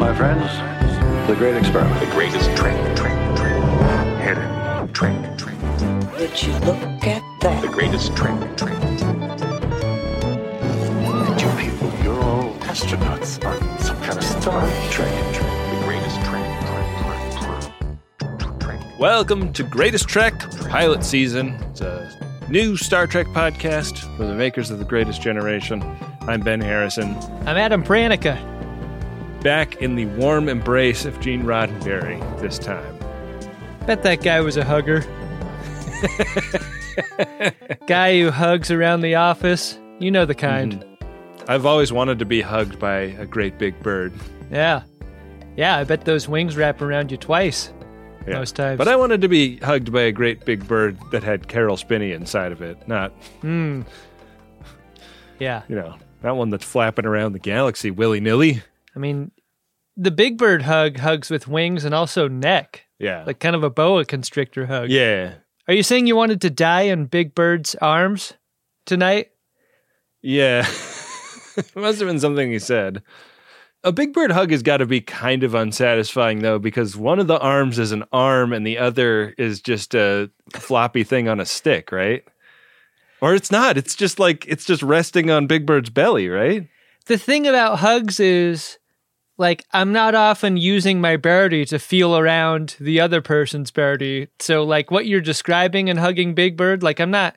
my friends, the great experiment. The greatest trick, trick, trick. Hidden trick, trick. Would you look at that? The greatest trick, trick. And you people, you're all astronauts on some kind of star trek. trick. The greatest trick, trick, trick, trick, trick. Welcome to Greatest Trek pilot season. It's a new Star Trek podcast from the makers of The Greatest Generation. I'm Ben Harrison, I'm Adam Pranica. Back in the warm embrace of Gene Roddenberry this time. Bet that guy was a hugger. guy who hugs around the office. You know the kind. Mhm. I've always wanted to be hugged by a great big bird. Yeah. Yeah, I bet those wings wrap around you twice. Yeah. Most times. But I wanted to be hugged by a great big bird that had Caroll Spinney inside of it, not, hmm. Yeah. you know, not one that's flapping around the galaxy willy nilly. I mean, the big bird hug hugs with wings and also neck, Yeah. like kind of a boa constrictor hug. yeah. Are you saying you wanted to die in Big Bird's arms tonight? Yeah. it must have been something he said. A big bird hug has got to be kind of unsatisfying though, because one of the arms is an arm and the other is just a floppy thing on a stick, right? Or it's not. It's just like it's just resting on Big Bird's belly, right? the thing about hugs is like I'm not often using my birdie to feel around the other person's birdie. So like what you're describing and hugging Big Bird, like I'm not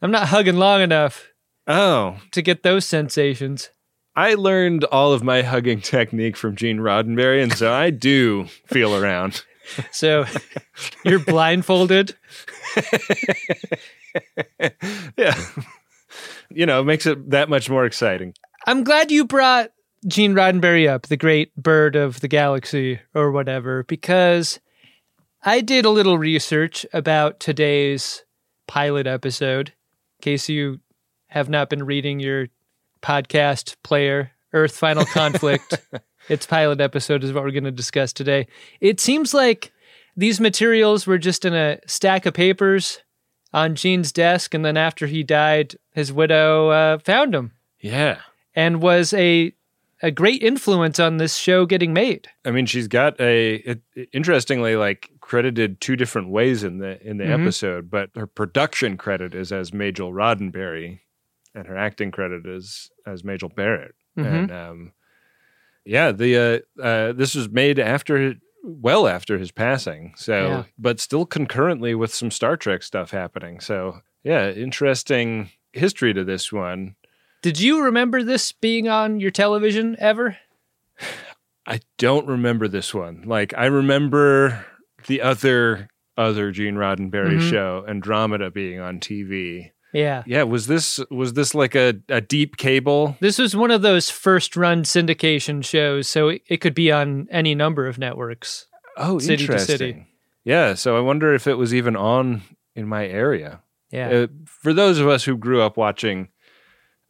I'm not hugging long enough Oh, to get those sensations. I learned all of my hugging technique from Gene Roddenberry, and so I do feel around. So you're blindfolded. Yeah. You know, it makes it that much more exciting. I'm glad you brought Gene Roddenberry up, the great bird of the galaxy or whatever, because I did a little research about today's pilot episode. In case you have not been reading your podcast player, Earth Final Conflict, its pilot episode is what we're going to discuss today. It seems like these materials were just in a stack of papers on Gene's desk, and then after he died, his widow uh, found them Yeah. and was a a great influence on this show getting made. I mean, she's got a it, interestingly like credited two different ways in the in the Mhm. episode, but her production credit is as Majel Roddenberry, and her acting credit is as Majel Barrett. Mhm. And um, yeah, the uh, uh, this was made after well after his passing, so Yeah. but still concurrently with some Star Trek stuff happening. So yeah, interesting history to this one. Did you remember this being on your television ever? I don't remember this one. Like I remember the other other Gene Roddenberry Mhm. show Andromeda being on TV. Yeah. Yeah, was this was this like a, a deep cable? This was one of those first run syndication shows, so it, it could be on any number of networks. Oh, City to interesting. city. Yeah, so I wonder if it was even on in my area. Yeah. Uh, for those of us who grew up watching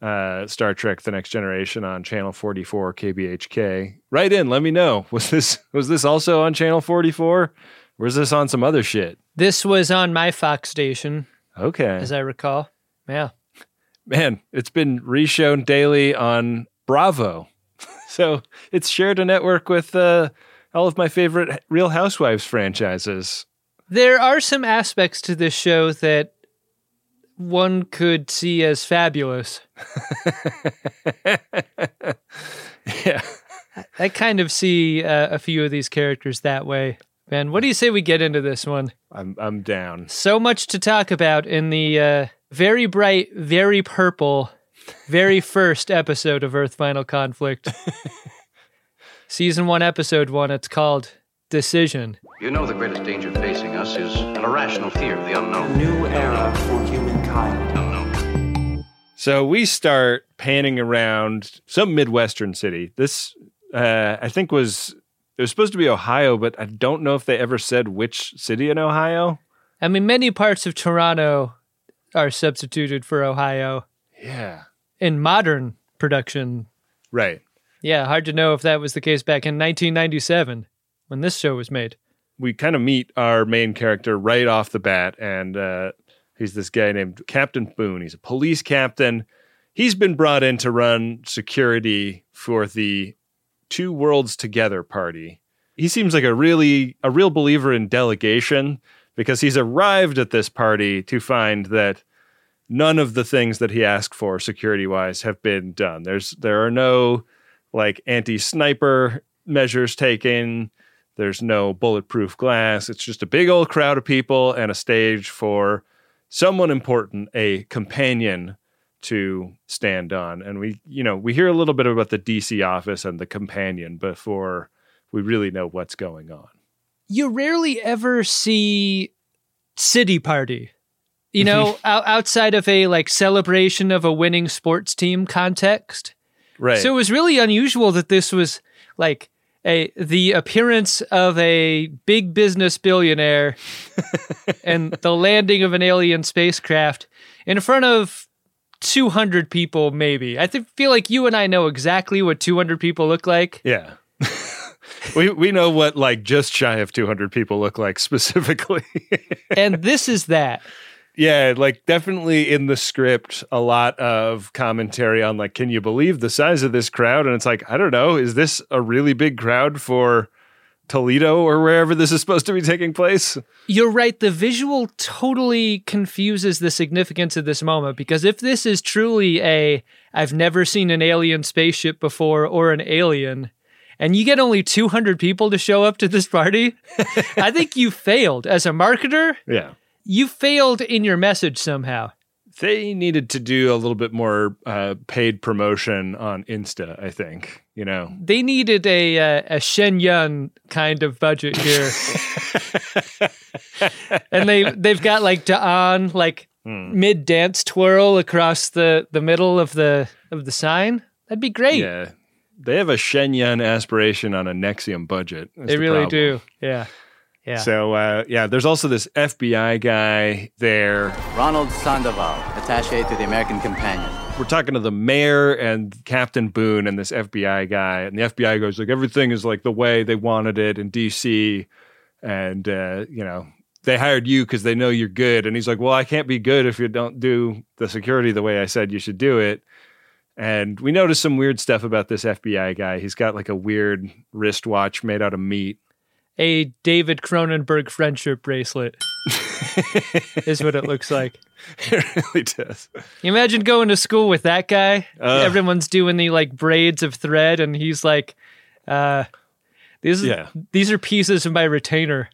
uh, Star Trek: The Next Generation on Channel 44 KBHK, write in. Let me know. Was this was this also on Channel 44? Or was this on some other shit? this was on my Fox station, Okay. as I recall. Yeah. man, it's been reshown daily on Bravo. so it's shared a network with uh, all of my favorite Real Housewives franchises. There are some aspects to this show that one could see as fabulous. yeah. I kind of see uh, a few of these characters that way. Ben, what do you say we get into this one? I'm I'm down. So much to talk about in the uh, very bright, very purple, very first episode of Earth Final Conflict. Season 1, Episode 1. It's called Decision. You know the greatest danger facing us is an irrational fear of the unknown. new era for humankind. Unknown. So we start panning around some midwestern city. This uh, I think was it was supposed to be Ohio, but I don't know if they ever said which city in Ohio. I mean, many parts of Toronto are substituted for Ohio Yeah. in modern production. Right. Yeah, hard to know if that was the case back in 1997 when this show was made. we kind of meet our main character right off the bat, and uh, he's this guy named Captain Boone. He's a police captain. He's been brought in to run security for the two worlds together party. He seems like a really a real believer in delegation because he's arrived at this party to find that none of the things that he asked for security wise have been done. There's there are no like anti-sniper measures taken. There's no bulletproof glass. It's just a big old crowd of people and a stage for someone important, a companion to stand on. And we, you know, we hear a little bit about the DC office and the companion before we really know what's going on. You rarely ever see city party. You know, out, outside of a like celebration of a winning sports team context. Right. So it was really unusual that this was like a the appearance of a big business billionaire and the landing of an alien spacecraft in front of 200 people maybe. I th- feel like you and I know exactly what 200 people look like. yeah. we we know what like just shy of 200 people look like specifically. and this is that. Yeah, like definitely in the script, a lot of commentary on like, can you believe the size of this crowd? And it's like, I don't know, is this a really big crowd for Toledo or wherever this is supposed to be taking place? You're right. The visual totally confuses the significance of this moment because if this is truly a I've never seen an alien spaceship before or an alien, and you get only 200 people to show up to this party, I think you failed as a marketer. Yeah. You failed in your message somehow. They needed to do a little bit more uh, paid promotion on Insta, I think. You know, They needed a uh, a Shen Yun kind of budget here, and they they've got like Da'an like mid dance twirl across the the middle of the of the sign. That'd be great. yeah. They have a Shen Yun aspiration on a NXIVM budget. That's they the really problem. do. Yeah, yeah. So uh, yeah, there's also this FBI guy there. Ronald Sandoval, attaché to the American Companion. We're talking to the mayor and Captain Boone and this FBI guy, and the FBI goes like everything is like the way they wanted it in DC, and uh, you know they hired you because they know you're good. And he's like, well, I can't be good if you don't do the security the way I said you should do it. And we noticed some weird stuff about this FBI guy. He's got like a weird wristwatch made out of meat. A David Cronenberg friendship bracelet is what it looks like. it really does. You imagine going to school with that guy. Ugh. Everyone's doing the like braids of thread, and he's like, uh, "These, Yeah. these are pieces of my retainer."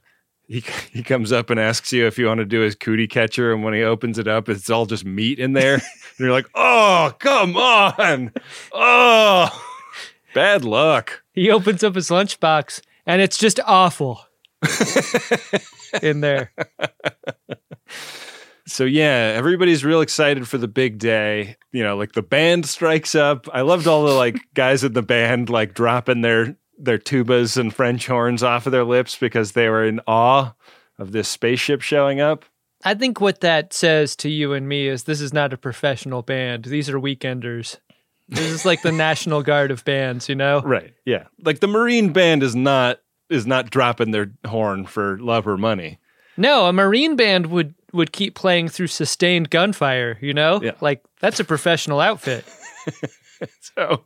he he comes up and asks you if you want to do his cootie catcher, and when he opens it up, it's all just meat in there, and you're like, "Oh, come on! Oh, bad luck." He opens up his lunchbox, and it's just awful in there. So yeah, everybody's real excited for the big day. You know, like the band strikes up. I loved all the like guys in the band like dropping their their tubas and French horns off of their lips because they were in awe of this spaceship showing up. I think what that says to you and me is this is not a professional band. These are weekenders. This is like the National Guard of bands, you know? Right. Yeah. Like the Marine band is not is not dropping their horn for love or money. No, a Marine band would would keep playing through sustained gunfire, you know? Yeah. Like that's a professional outfit. So,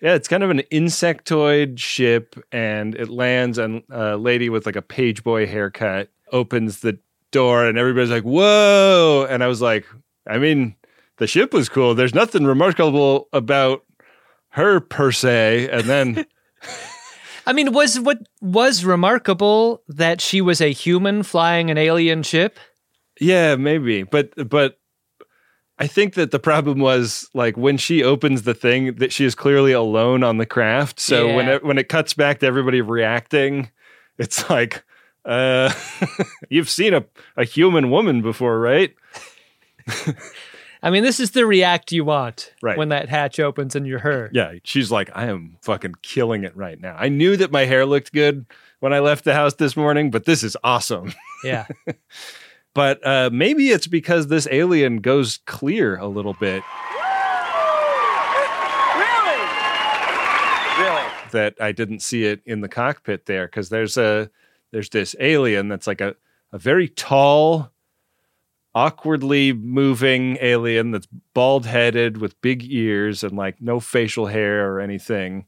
yeah, it's kind of an insectoid ship, and it lands, and a lady with like a page boy haircut opens the door, and everybody's like, "Whoa!" And I was like, I mean, the ship was cool. There's nothing remarkable about her per se. And then, I mean, was what was remarkable that she was a human flying an alien ship? yeah, maybe, but but. I think that the problem was like when she opens the thing that she is clearly alone on the craft. So when it when it cuts back to everybody reacting, it's like uh you've seen a, a human woman before, right? I mean, this is the react you want Right. when that hatch opens and you're her. Yeah, she's like I am fucking killing it right now. I knew that my hair looked good when I left the house this morning, but this is awesome. Yeah. But uh maybe it's because this alien goes clear a little bit. Really? Really? That I didn't see it in the cockpit there because there's a there's this alien that's like a, a very tall, awkwardly moving alien that's bald headed with big ears and like no facial hair or anything.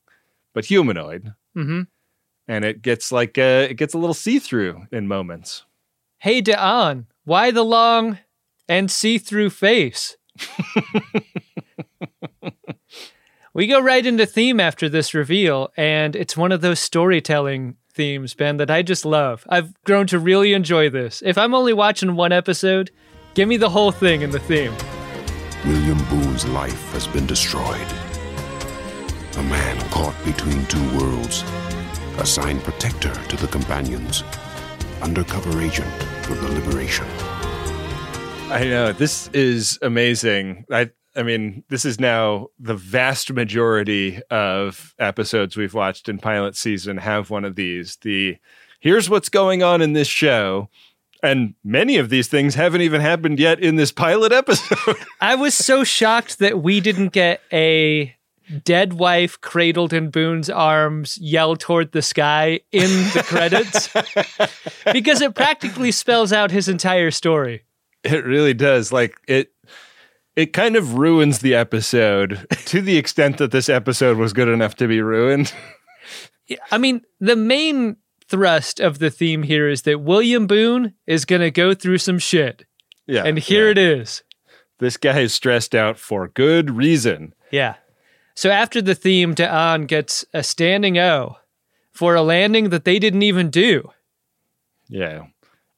but humanoid, hmm and it gets like uh, it gets a little see through in moments. Hey, Da'an, why the long and see through face? we go right into theme after this reveal, and it's one of those storytelling themes, Ben, that I just love. I've grown to really enjoy this. If I'm only watching one episode, give me the whole thing in the theme. William Boone's life has been destroyed. A man caught between two worlds, assigned protector to the companions, undercover agent for the liberation. I know this is amazing. I I mean, this is now the vast majority of episodes we've watched in pilot season have one of these. The here's what's going on in this show. And many of these things haven't even happened yet in this pilot episode. I was so shocked that we didn't get a dead wife cradled in Boone's arms yell toward the sky in the credits because it practically spells out his entire story. It really does. Like it it kind of ruins the episode to the extent that this episode was good enough to be ruined. I mean, the main thrust of the theme here is that William Boone is going to go through some shit. Yeah. And here yeah. it is. This guy is stressed out for good reason. Yeah. So after the theme, Da'an gets a standing O for a landing that they didn't even do. Yeah.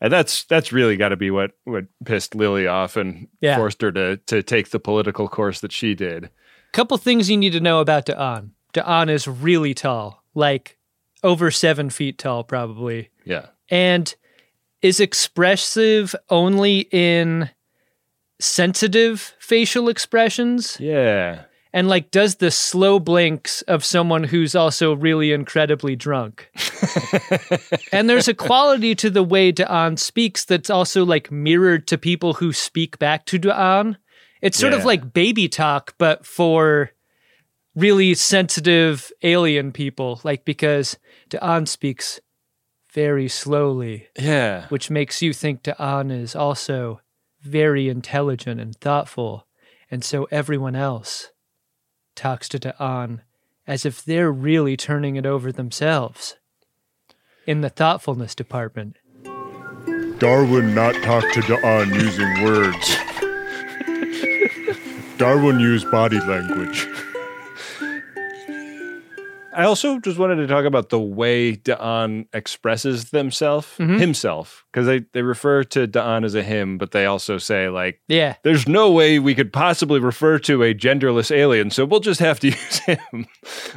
And that's that's really got to be what what pissed Lily off and Yeah. forced her to to take the political course that she did. Couple things you need to know about Da'an. Da'an is really tall, like over seven feet tall, probably, Yeah. and is expressive only in sensitive facial expressions Yeah. and like does the slow blinks of someone who's also really incredibly drunk. and there's a quality to the way Da'an speaks that's also like mirrored to people who speak back to Da'an. It's sort of like baby talk, but for really sensitive alien people, like because Da'an speaks very slowly, Yeah. which makes you think Da'an is also very intelligent and thoughtful. And so everyone else talks to Da'an as if they're really turning it over themselves in the thoughtfulness department. Darwin not talk to Da'an using words. Darwin used body language. I also just wanted to talk about the way Da'an expresses themself Mhm. himself because they they refer to Da'an as a him, but they also say like Yeah. there's no way we could possibly refer to a genderless alien, so we'll just have to use him.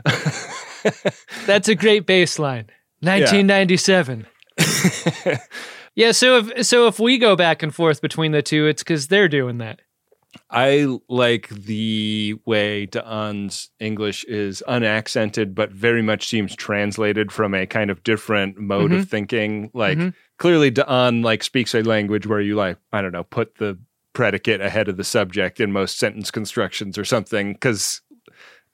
That's a great baseline. 1997. yeah, so if so if we go back and forth between the two, it's because they're doing that. I like the way Da'an's English is unaccented, but very much seems translated from a kind of different mode of thinking. Like Mhm. clearly, Da'an like speaks a language where you like I don't know put the predicate ahead of the subject in most sentence constructions or something because.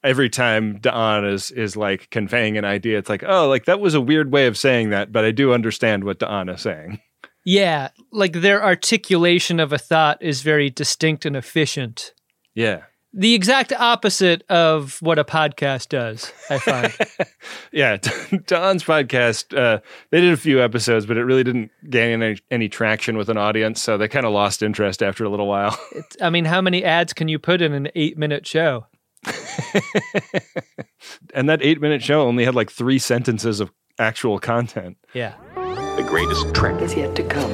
Every time Da'an is is like conveying an idea, it's like, oh, like that was a weird way of saying that, but I do understand what Da'an is saying. Yeah, like their articulation of a thought is very distinct and efficient. Yeah. The exact opposite of what a podcast does, I find. yeah, Da'an's podcast. Uh, they did a few episodes, but it really didn't gain any, any traction with an audience, so they kind of lost interest after a little while. I mean, how many ads can you put in an eight minute show? and that eight-minute show only had like three sentences of actual content. Yeah. The greatest trick is yet to come.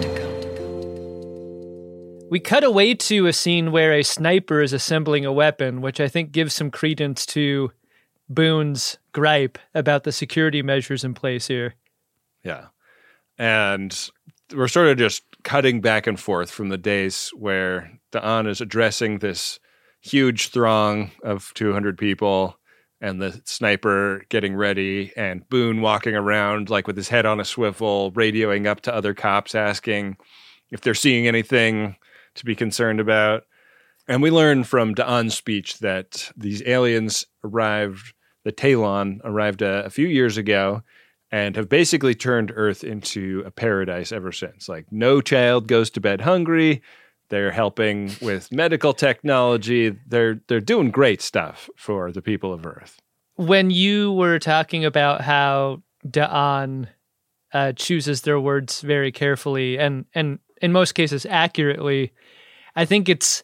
We cut away to a scene where a sniper is assembling a weapon, which I think gives some credence to Boone's gripe about the security measures in place here. Yeah, and we're sort of just cutting back and forth from the days where Da'an is addressing this huge throng of 200 people and the sniper getting ready and Boone walking around like with his head on a swivel radioing up to other cops asking if they're seeing anything to be concerned about and we learn from Da'an's speech that these aliens arrived the Taelon arrived a, a few years ago and have basically turned Earth into a paradise ever since. Like no child goes to bed hungry. They're helping with medical technology. They're they're doing great stuff for the people of Earth. when you were talking about how Da'an uh, chooses their words very carefully and and in most cases accurately, I think it's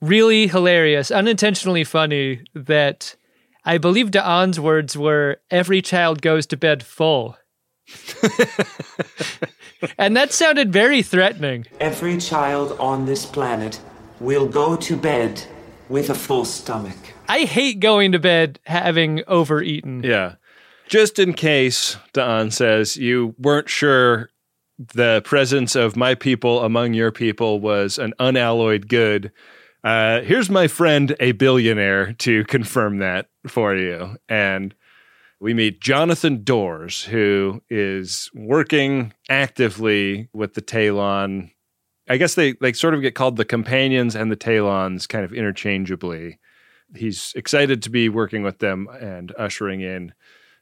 really hilarious, unintentionally funny that I believe Da'an's words were "Every child goes to bed full." and that sounded very threatening. Every child on this planet will go to bed with a full stomach. I hate going to bed having overeaten. Yeah. Just in case, Da'an says, you weren't sure the presence of my people among your people was an unalloyed good. Uh, here's my friend, a billionaire, to confirm that for you. And we meet Jonathan Doors, who is working actively with the Taelon. I guess they, they sort of get called the companions and the Taelons kind of interchangeably. He's excited to be working with them and ushering in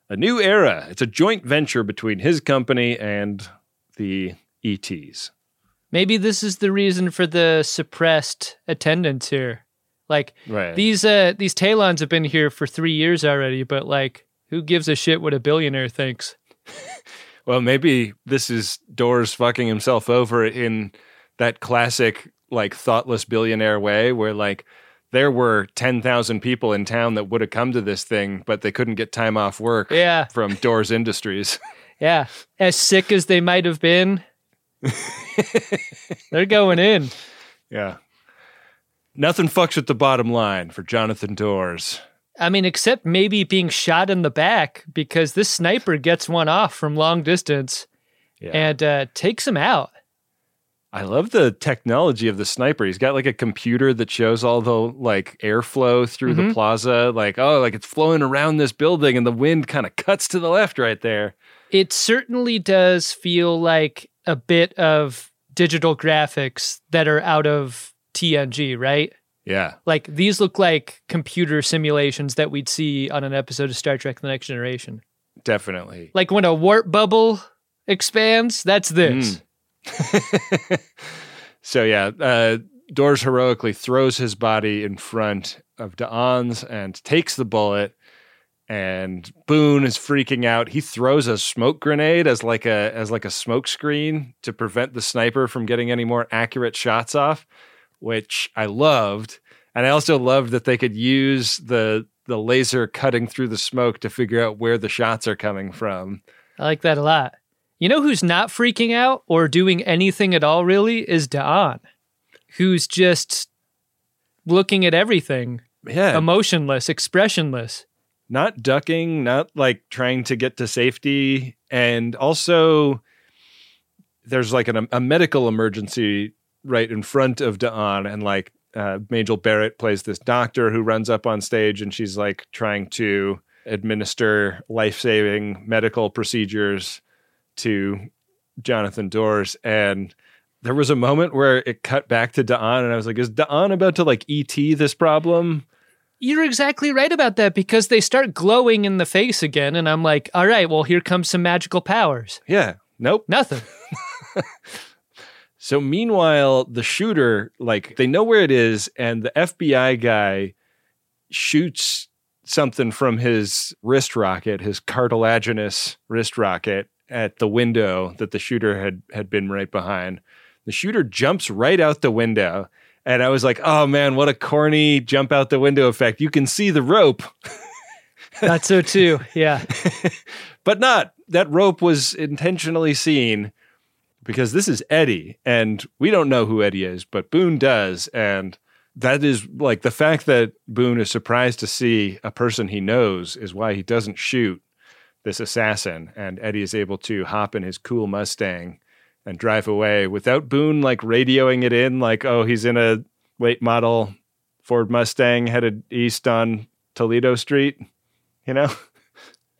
a new era. It's a joint venture between his company and the ETs. Maybe this is the reason for the suppressed attendance here. Like Right. these uh these Taelons have been here for 3 years already, but like who gives a shit what a billionaire thinks? Well, maybe this is Doors fucking himself over in that classic, like, thoughtless billionaire way where, like, there were 10,000 people in town that would have come to this thing, but they couldn't get time off work Yeah. from Doors Industries. Yeah. As sick as they might have been, they're going in. yeah. Nothing fucks with the bottom line for Jonathan Doors. I mean, except maybe being shot in the back because this sniper gets one off from long distance Yeah. and uh, takes him out. I love the technology of the sniper. He's got like a computer that shows all the like airflow through the plaza. Like, oh, like it's flowing around this building and the wind kind of cuts to the left right there. It certainly does feel like a bit of digital graphics that are out of TNG, right? Yeah. Like these look like computer simulations that we'd see on an episode of Star Trek The Next Generation. Definitely. Like when a warp bubble expands, that's this. So yeah, uh, Doors heroically throws his body in front of Da'an's and takes the bullet. And Boone is freaking out. He throws a smoke grenade as like a as like a smoke screen to prevent the sniper from getting any more accurate shots off, which I loved. And I also loved that they could use the the laser cutting through the smoke to figure out where the shots are coming from. I like that a lot. You know who's not freaking out or doing anything at all, really, is Da'an, who's just looking at everything, Yeah, emotionless, expressionless. not ducking, not like trying to get to safety. And also, there's like an, a medical emergency right in front of Da'an. And like uh, Majel Barrett plays this doctor who runs up on stage and she's like trying to administer life saving medical procedures to Jonathan Doors. And there was a moment where it cut back to Da'an, and I was like, is Da'an about to like ET this problem? You're exactly right about that because they start glowing in the face again. And I'm like, all right, well, here comes some magical powers. Yeah. Nope. Nothing. So meanwhile, the shooter, like they know where it is, and the FBI guy shoots something from his wrist rocket, his cartilaginous wrist rocket, at the window that the shooter had had been right behind. The shooter jumps right out the window. And I was like, oh man, what a corny jump out the window effect. You can see the rope, Not so, too. Yeah. but not. That rope was intentionally seen because this is Eddie, and we don't know who Eddie is, but Boone does. And that is like the fact that Boone is surprised to see a person he knows is why he doesn't shoot this assassin. And Eddie is able to hop in his cool Mustang and drive away without Boone like radioing it in, like, oh, he's in a late model Ford Mustang headed east on Toledo Street, you know?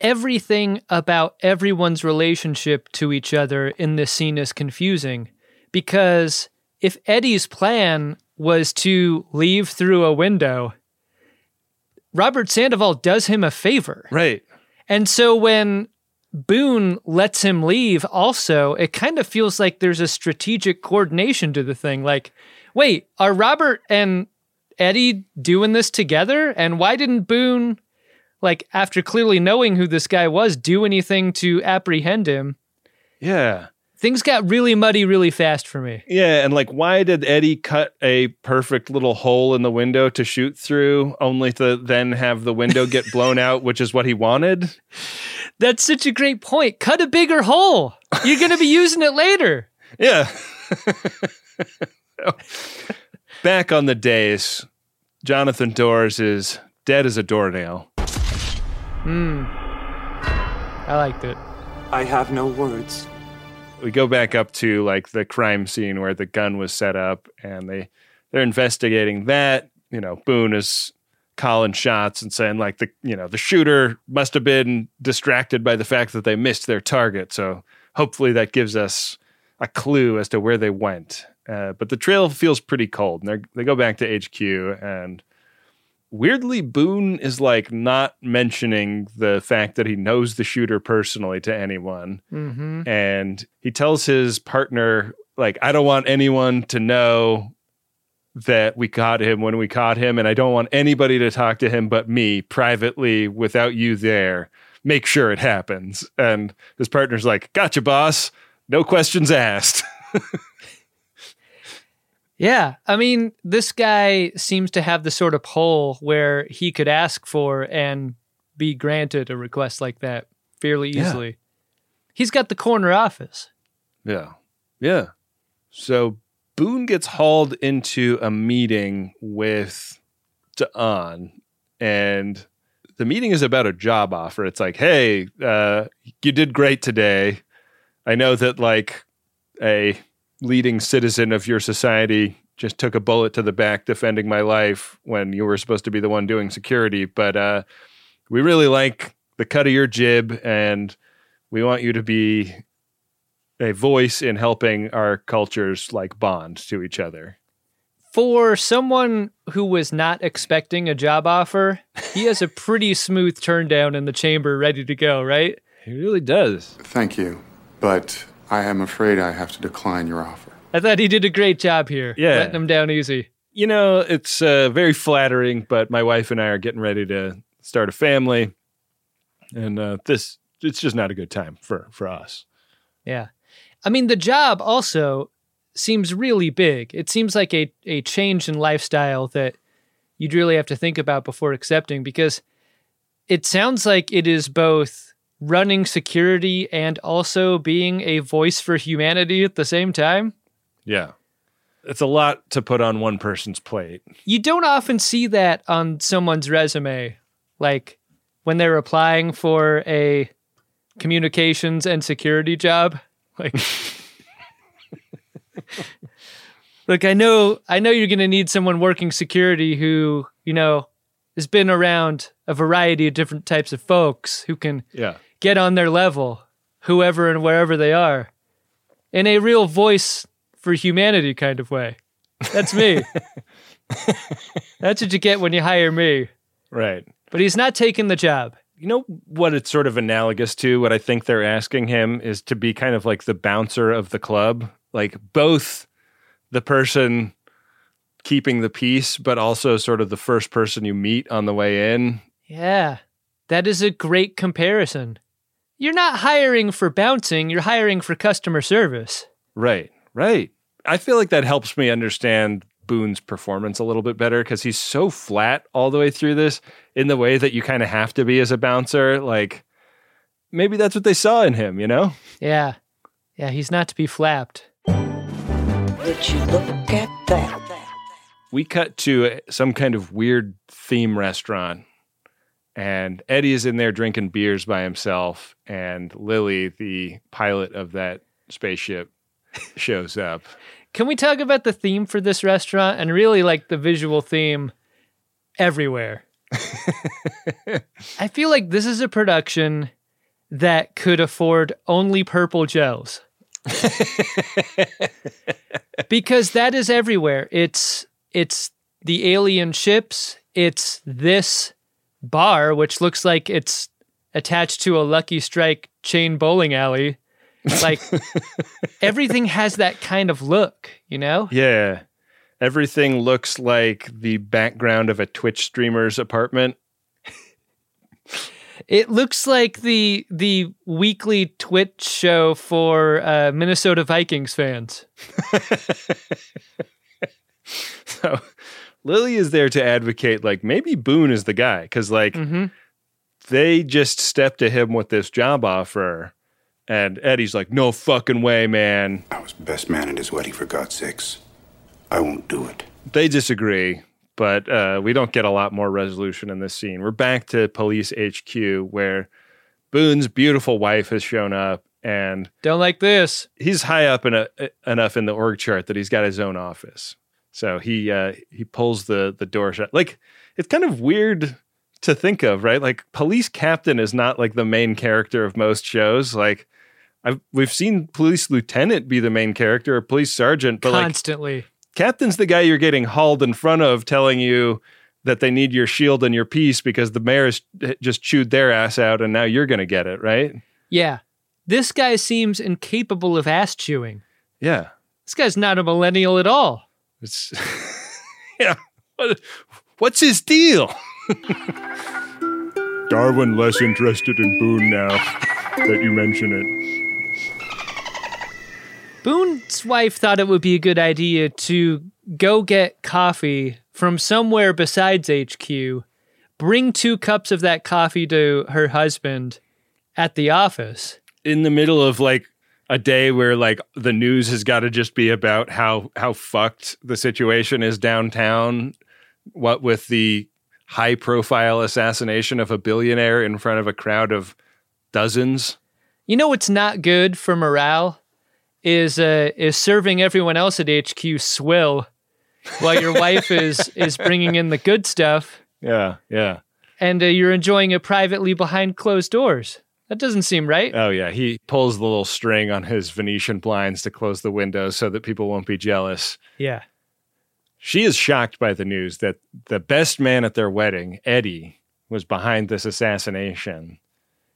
everything about everyone's relationship to each other in this scene is confusing because if Eddie's plan was to leave through a window, Robert Sandoval does him a favor. Right. And so when Boone lets him leave, also, it kind of feels like there's a strategic coordination to the thing. Like, wait, are Robert and Eddie doing this together? And why didn't Boone like after clearly knowing who this guy was, do anything to apprehend him. Yeah. Things got really muddy really fast for me. Yeah, and like why did Eddie cut a perfect little hole in the window to shoot through only to then have the window get blown out, which is what he wanted? That's such a great point. Cut a bigger hole. You're going to be using it later. Yeah. Back on the days, Jonathan Doors is dead as a doornail. Hmm. I liked it. I have no words. We go back up to like the crime scene where the gun was set up and they they're investigating that. You know, Boone is calling shots and saying like the you know, the shooter must have been distracted by the fact that they missed their target. So hopefully that gives us a clue as to where they went. Uh, but the trail feels pretty cold. And they they go back to HQ, and weirdly, Boone is like not mentioning the fact that he knows the shooter personally to anyone. Mm-hmm. And he tells his partner, like, I don't want anyone to know that we caught him when we caught him, and I don't want anybody to talk to him but me privately without you there. Make sure it happens. And his partner's like, Gotcha, boss. No questions asked. Yeah. I mean, this guy seems to have the sort of pull where he could ask for and be granted a request like that fairly Yeah. easily. He's got the corner office. Yeah. Yeah. So Boone gets hauled into a meeting with Da'an, and the meeting is about a job offer. It's like, hey, uh, you did great today. I know that like a leading citizen of your society just took a bullet to the back defending my life when you were supposed to be the one doing security, but uh, we really like the cut of your jib and we want you to be a voice in helping our cultures like bond to each other. For someone who was not expecting a job offer, he has a pretty smooth turn down in the chamber ready to go, right? He really does. Thank you, but I am afraid I have to decline your offer. I thought he did a great job here. Yeah. Letting him down easy. You know, it's uh, very flattering, but my wife and I are getting ready to start a family, and uh, this it's just not a good time for for us. Yeah. I mean, the job also seems really big. It seems like a, a change in lifestyle that you'd really have to think about before accepting because it sounds like it is both running security and also being a voice for humanity at the same time. Yeah, it's a lot to put on one person's plate. You don't often see that on someone's resume, like when they're applying for a communications and security job. Like, look, I know, I know you're going to need someone working security who, you know, has been around a variety of different types of folks who can Yeah, get on their level, whoever and wherever they are, in a real voice for humanity kind of way. That's me. That's what you get when you hire me. right. But he's not taking the job. You know what it's sort of analogous to? What I think they're asking him is to be kind of like the bouncer of the club, like both the person keeping the peace, but also sort of the first person you meet on the way in. Yeah, that is a great comparison. You're not hiring for bouncing, you're hiring for customer service. Right, right. I feel like that helps me understand Boone's performance a little bit better because he's so flat all the way through this in the way that you kind of have to be as a bouncer. Like, maybe that's what they saw in him, you know? Yeah. Yeah, he's not to be flapped. Would you look at that? We cut to some kind of weird theme restaurant and Eddie is in there drinking beers by himself and Lily the pilot of that spaceship shows up. Can we talk about the theme for this restaurant and really like the visual theme everywhere? I feel like this is a production that could afford only purple gels. because that is everywhere. It's it's the alien ships, it's this bar which looks like it's attached to a Lucky Strike chain bowling alley. Like everything has that kind of look, you know? Yeah. Everything looks like the background of a Twitch streamer's apartment. It looks like the the weekly Twitch show for uh, Minnesota Vikings fans. so Lily is there to advocate like maybe Boone is the guy because like Mhm. they just stepped to him with this job offer, and Eddie's like, "No fucking way, man." I was best man at his wedding, for God's sakes. I won't do it. They disagree, but uh, we don't get a lot more resolution in this scene. We're back to police HQ where Boone's beautiful wife has shown up, and Don't like this. he's high up in a, enough in the org chart that he's got his own office. So he uh, he pulls the the door shut. Like it's kind of weird to think of, right? Like police captain is not like the main character of most shows. Like I've we've seen police lieutenant be the main character or police sergeant, but like Constantly. captain's the guy you're getting hauled in front of telling you that they need your shield and your piece because the mayor's just chewed their ass out and now you're going to get it, right? Yeah. This guy seems incapable of ass chewing. Yeah. This guy's not a millennial at all. It's yeah. What, what's his deal? Darwin less interested in Boone now that you mention it. Boone's wife thought it would be a good idea to go get coffee from somewhere besides HQ, bring two cups of that coffee to her husband at the office. In the middle of like a day where like the news has got to just be about how how fucked the situation is downtown, what with the high profile assassination of a billionaire in front of a crowd of dozens. You know what's not good for morale is uh, is serving everyone else at HQ swill while your wife is is bringing in the good stuff Yeah, yeah. and uh, you're enjoying it privately behind closed doors. That doesn't seem right. Oh yeah, he pulls the little string on his Venetian blinds to close the windows so that people won't be jealous. Yeah. She is shocked by the news that the best man at their wedding, Eddie, was behind this assassination.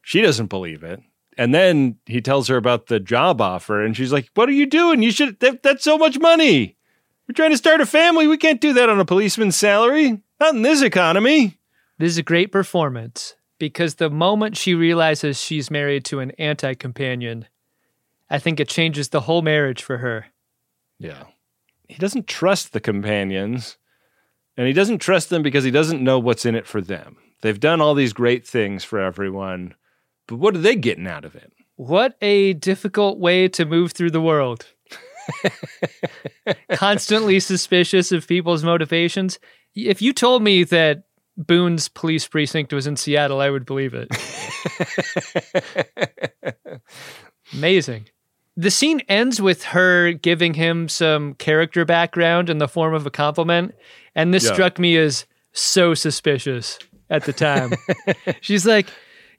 She doesn't believe it. And then he tells her about the job offer, and she's like, What are you doing? You should, that, that's so much money. We're trying to start a family. We can't do that on a policeman's salary. Not in this economy. This is a great performance because the moment she realizes she's married to an anti companion, I think it changes the whole marriage for her. Yeah. He doesn't trust the companions, and he doesn't trust them because he doesn't know what's in it for them. They've done all these great things for everyone, but what are they getting out of it? What a difficult way to move through the world. Constantly suspicious of people's motivations. If you told me that Boone's police precinct was in Seattle, I would believe it. Amazing. The scene ends with her giving him some character background in the form of a compliment. And this Yeah. struck me as so suspicious at the time. She's like,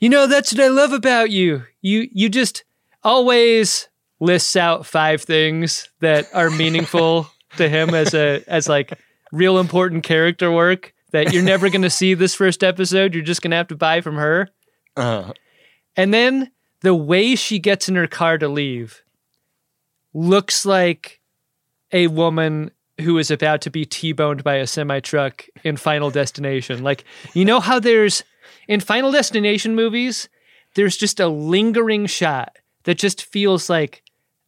you know, that's what I love about you. You you just always lists out five things that are meaningful to him as a as like real important character work that you're never going to see this first episode. You're just going to have to buy from her. Uh, And then the way she gets in her car to leave looks like a woman who is about to be T-boned by a semi truck in Final Destination. Like, you know how there's in Final Destination movies, there's just a lingering shot that just feels like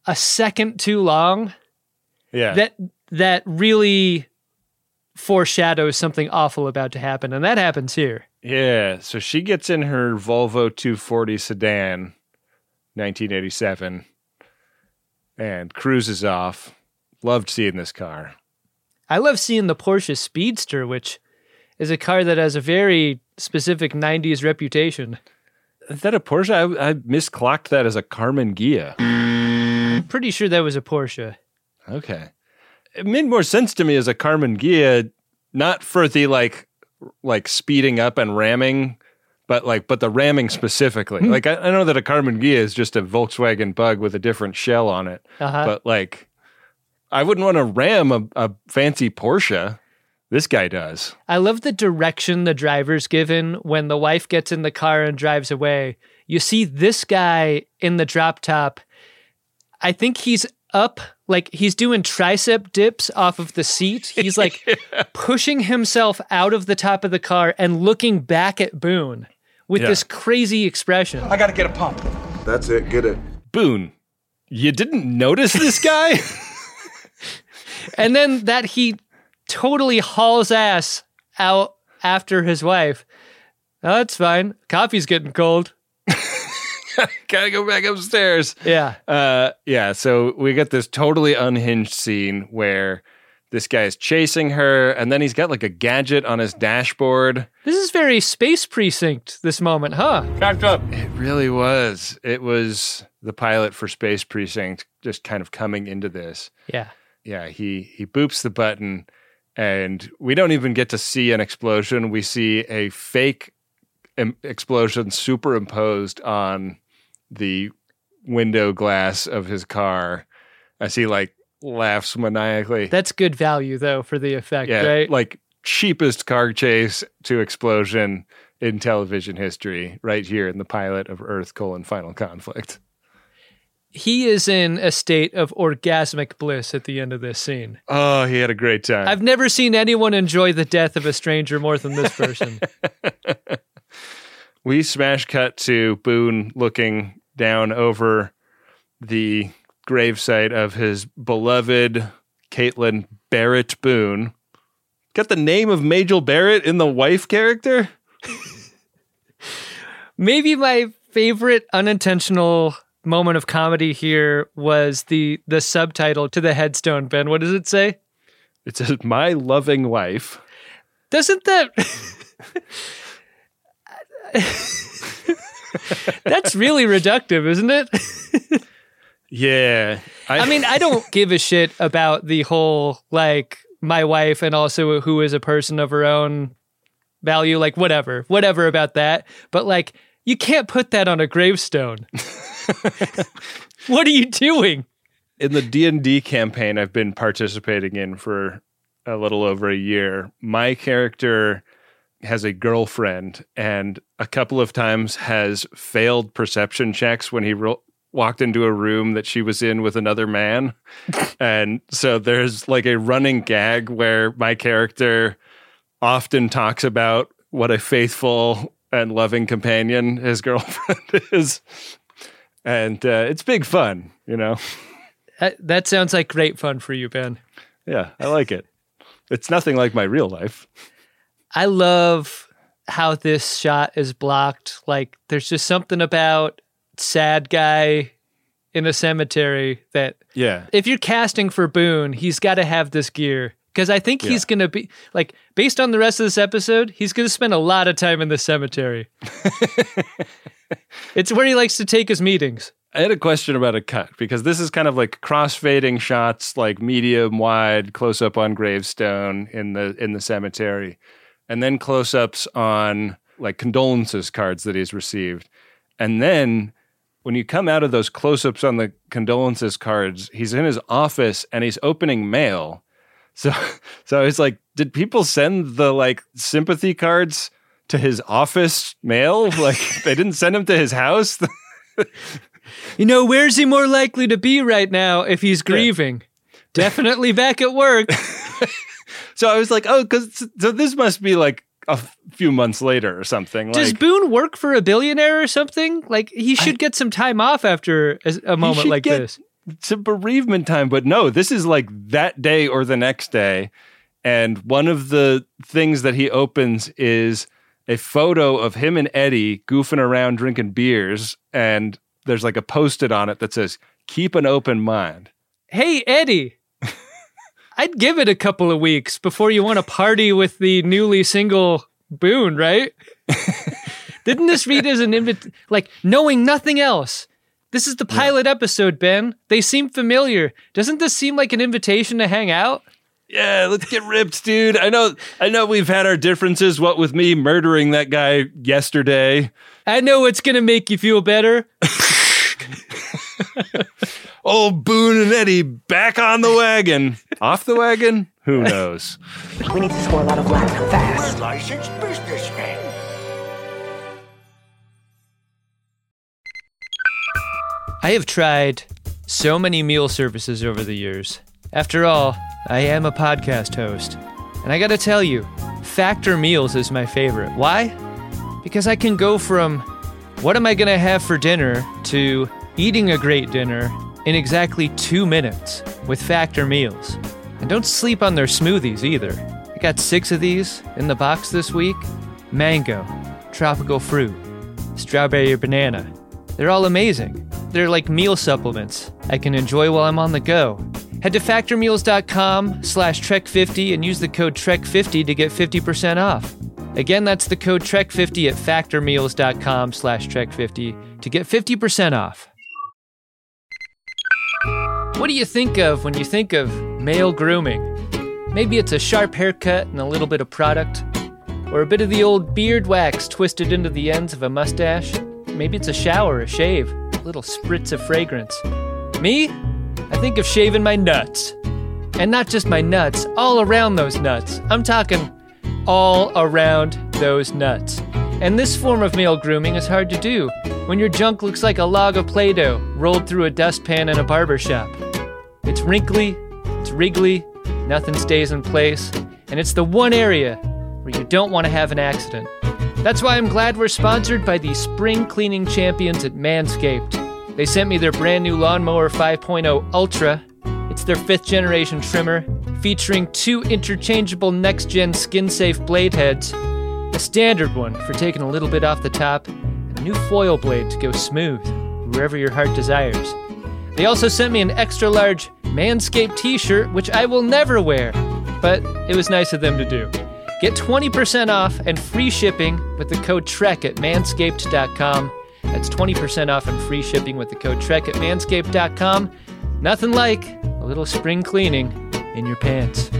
a second too long yeah. that that really foreshadows something awful about to happen and that happens here. Yeah, so she gets in her Volvo 240 sedan, 1987, and cruises off. Loved seeing this car. I love seeing the Porsche Speedster, which is a car that has a very specific 90s reputation. Is that a Porsche? I, I misclocked that as a Karmann Ghia. I'm pretty sure that was a Porsche. Okay. It made more sense to me as a Karmann Ghia, not for the like like speeding up and ramming, but like but the ramming specifically. like I, I know that a Karmann Ghia is just a Volkswagen bug with a different shell on it. Uh-huh. But like I wouldn't want to ram a, a fancy Porsche. This guy does. I love the direction the driver's given when the wife gets in the car and drives away. You see this guy in the drop top. I think he's up, like he's doing tricep dips off of the seat. He's like pushing himself out of the top of the car and looking back at Boone with Yeah. this crazy expression. I gotta get a pump. That's it. Get it. Boone, you didn't notice this guy? and then that he totally hauls ass out after his wife. Oh, that's fine. Coffee's getting cold. Gotta go back upstairs. Yeah. Uh, yeah. So we get this totally unhinged scene where this guy is chasing her, and then he's got like a gadget on his dashboard. This is very space precinct, this moment, huh? Backed up. It really was. It was the pilot for Space Precinct just kind of coming into this. Yeah. Yeah. He he boops the button, and we don't even get to see an explosion. We see a fake explosion superimposed on the window glass of his car as he like laughs maniacally. That's good value, though, for the effect, yeah, right? like cheapest car chase to explosion in television history, right here in the pilot of Earth: colon Final Conflict. he is in a state of orgasmic bliss at the end of this scene. Oh, he had a great time. I've never seen anyone enjoy the death of a stranger more than this person. we smash cut to Boone looking down over the gravesite of his beloved Caitlin Barrett Boone. Got the name of Majel Barrett in the wife character? Maybe my favorite unintentional moment of comedy here was the the subtitle to the headstone. Ben, what does it say? It says, My loving wife. Doesn't that That's really reductive, isn't it? Yeah. I mean, I don't give a shit about the whole like my wife and also who is a person of her own value, like whatever, whatever about that. But like, you can't put that on a gravestone. what are you doing? in the D&D campaign I've been participating in for a little over a year, my character has a girlfriend and a couple of times has failed perception checks when he walked into a room that she was in with another man. and so there's like a running gag where my character often talks about what a faithful and loving companion his girlfriend is. And uh, it's big fun, you know. That, that sounds like great fun for you, Ben. Yeah, I like it. It's nothing like my real life. I love how this shot is blocked. Like, there's just something about sad guy in a cemetery that Yeah. if you're casting for Boone, he's got to have this gear because I think he's going to be like based on the rest of this episode, he's going to spend a lot of time in the cemetery. it's where he likes to take his meetings. I had a question about a cut because this is kind of like cross-fading shots, like medium wide close up on gravestone in the in the cemetery, and then close-ups on like condolences cards that he's received, and then when you come out of those close-ups on the condolences cards, he's in his office and he's opening mail. So, so I was like, did people send the like sympathy cards to his office mail? Like they didn't send them to his house. You know, where's he more likely to be right now if he's grieving? Definitely back at work. So I was like, oh, because so this must be like a few months later or something. Does like, Boone work for a billionaire or something? Like he should get some time off after a, a moment like get this. Some bereavement time, but no, this is like that day or the next day. And one of the things that he opens is a photo of him and Eddie goofing around drinking beers. And there's like a post it on it that says, keep an open mind. Hey, Eddie. I'd give it a couple of weeks before you want to party with the newly single Boone, right? Didn't this read as an invite? Like knowing nothing else. This is the pilot episode, Ben. They seem familiar. Doesn't this seem like an invitation to hang out? Yeah, let's get ripped, dude. I know I know we've had our differences, what with me murdering that guy yesterday. I know it's gonna make you feel better. Oh, Boone and Eddie back on the wagon. Off the wagon? Who knows? We need to score a lot of laps fast. licensed businessman. I have tried so many meal services over the years. After all, I am a podcast host. And I gotta tell you, Factor Meals is my favorite. Why? because I can go from what am I going to have for dinner to eating a great dinner in exactly two minutes with Factor meals. And don't sleep on their smoothies either. I got six of these in the box this week mango, tropical fruit, strawberry or banana. They're all amazing. They're like meal supplements I can enjoy while I'm on the go. Head to factormeals.com slash trek50 and use the code trek50 to get 50% off. Again, that's the code trek50 at factormeals.com slash trek50 to get 50% off. What do you think of when you think of male grooming? Maybe it's a sharp haircut and a little bit of product, or a bit of the old beard wax twisted into the ends of a mustache. Maybe it's a shower, a shave, a little spritz of fragrance. Me? I think of shaving my nuts. And not just my nuts, all around those nuts. I'm talking all around those nuts. And this form of male grooming is hard to do when your junk looks like a log of Play Doh rolled through a dustpan in a barber shop. It's wrinkly, it's wriggly, nothing stays in place, and it's the one area where you don't want to have an accident. That's why I'm glad we're sponsored by the spring cleaning champions at Manscaped. They sent me their brand new Lawnmower 5.0 Ultra. It's their fifth generation trimmer, featuring two interchangeable next gen skin safe blade heads, a standard one for taking a little bit off the top, and a new foil blade to go smooth wherever your heart desires. They also sent me an extra large Manscaped t shirt, which I will never wear, but it was nice of them to do. Get 20% off and free shipping with the code TREK at manscaped.com. That's 20% off and free shipping with the code TREK at manscaped.com. Nothing like a little spring cleaning in your pants.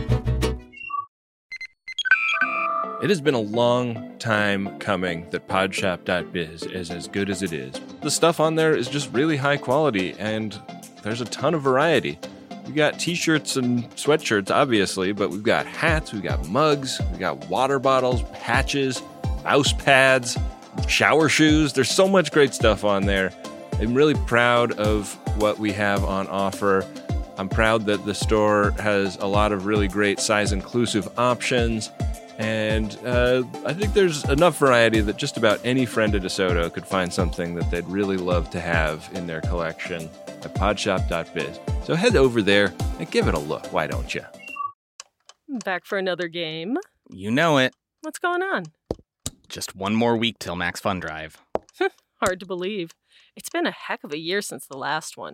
It has been a long time coming that podshop.biz is as good as it is. The stuff on there is just really high quality and there's a ton of variety. We've got t shirts and sweatshirts, obviously, but we've got hats, we've got mugs, we've got water bottles, patches, mouse pads, shower shoes. There's so much great stuff on there. I'm really proud of what we have on offer. I'm proud that the store has a lot of really great size inclusive options. And uh, I think there's enough variety that just about any friend of DeSoto could find something that they'd really love to have in their collection at podshop.biz. So head over there and give it a look. Why don't you? Back for another game. You know it. What's going on? Just one more week till Max Fun Drive. Hard to believe. It's been a heck of a year since the last one.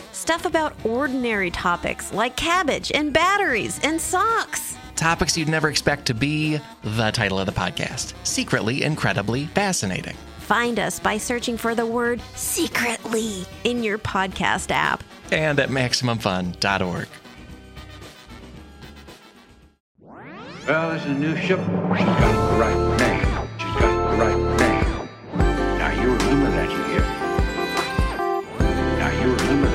Stuff about ordinary topics like cabbage and batteries and socks. Topics you'd never expect to be the title of the podcast Secretly Incredibly Fascinating. Find us by searching for the word secretly in your podcast app and at MaximumFun.org. Well, there's a new ship. She's got the right name. She's got the right name. Now you remember that, you hear? Now you remember that, you hear?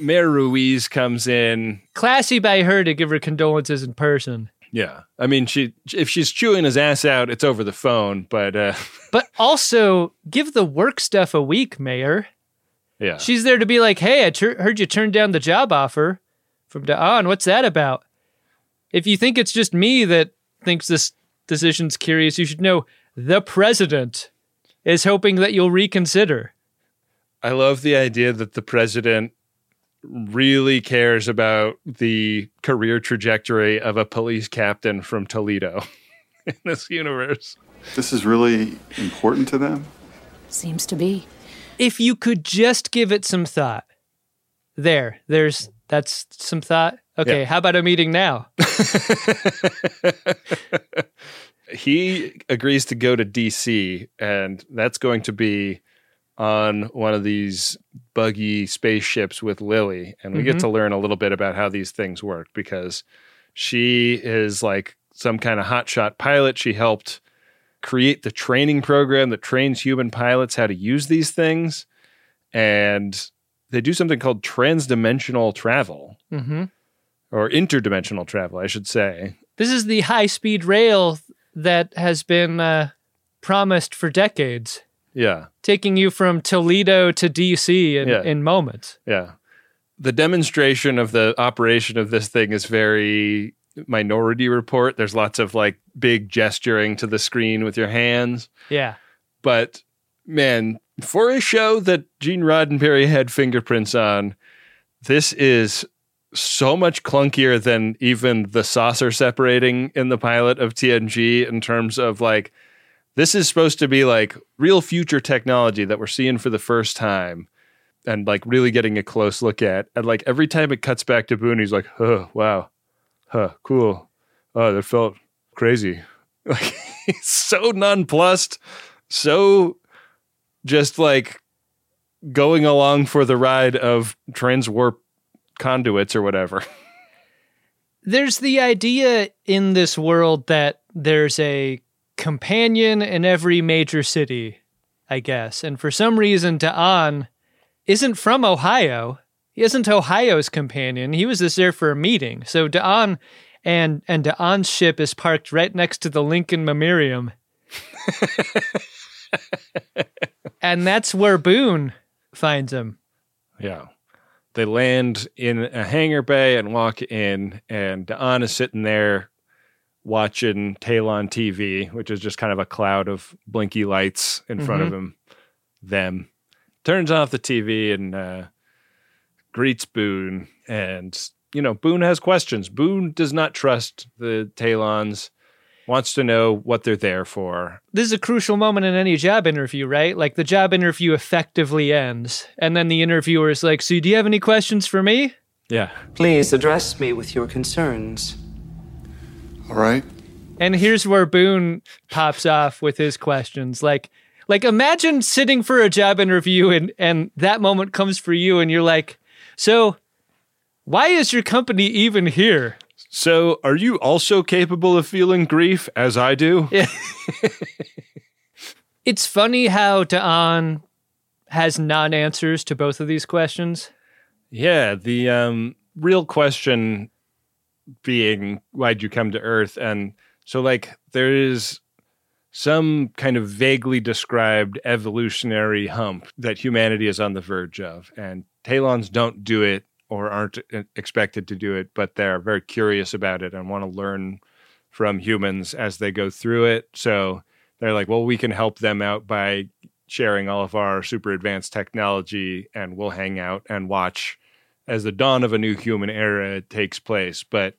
Mayor Ruiz comes in. Classy by her to give her condolences in person. Yeah. I mean, she if she's chewing his ass out, it's over the phone, but uh But also give the work stuff a week, Mayor. yeah. She's there to be like, hey, I tur- heard you turned down the job offer from Don. What's that about? If you think it's just me that thinks this decision's curious, you should know the president is hoping that you'll reconsider. I love the idea that the president really cares about the career trajectory of a police captain from Toledo in this universe. This is really important to them? Seems to be. If you could just give it some thought. There, there's that's some thought. Okay, Yeah. how about a meeting now? he agrees to go to DC, and that's going to be on one of these buggy spaceships with Lily. And we get Mhm. to learn a little bit about how these things work because she is like some kind of hotshot pilot. She helped create the training program that trains human pilots how to use these things. And they do something called transdimensional travel Mm-hmm. or interdimensional travel, I should say. This is the high speed rail that has been uh, promised for decades, Yeah. taking you from Toledo to DC in, Yeah. in moments. Yeah. The demonstration of the operation of this thing is very minority report. There's lots of like big gesturing to the screen with your hands. Yeah. But man, for a show that Gene Roddenberry had fingerprints on, this is so much clunkier than even the saucer separating in the pilot of TNG in terms of like this is supposed to be like real future technology that we're seeing for the first time and like really getting a close look at. And like every time it cuts back to Boone, he's like, oh, wow. Huh, cool. Oh, that felt crazy. Like he's so nonplussed, so just like going along for the ride of transwarp conduits or whatever. There's the idea in this world that there's a companion in every major city, I guess. And for some reason, Da'an isn't from Ohio. He isn't Ohio's companion. He was just there for a meeting. So Da'an and and Da'an's ship is parked right next to the Lincoln Memoriam. and that's where Boone finds him. Yeah. They land in a hangar bay and walk in, and Da'an is sitting there watching Taelon TV, which is just kind of a cloud of blinky lights in front of Mhm. him. Them turns off the TV and uh, greets Boone. And, you know, Boone has questions. Boone does not trust the Taelons, wants to know what they're there for. this is a crucial moment in any job interview, right? Like the job interview effectively ends, and then the interviewer is like, "So, do you have any questions for me?" Yeah. Please address me with your concerns. All right. And here's where Boone pops off with his questions. Like, like imagine sitting for a job interview, and and that moment comes for you, and you're like, "So, why is your company even here?" So, are you also capable of feeling grief as I do? Yeah. It's funny how Da'an has non-answers to both of these questions. Yeah, the um, real question being why'd you come to Earth? And so, like, there is some kind of vaguely described evolutionary hump that humanity is on the verge of. And Taelons don't do it or aren't expected to do it, but they're very curious about it and want to learn from humans as they go through it. So they're like, well, we can help them out by sharing all of our super advanced technology and we'll hang out and watch as the dawn of a new human era takes place. But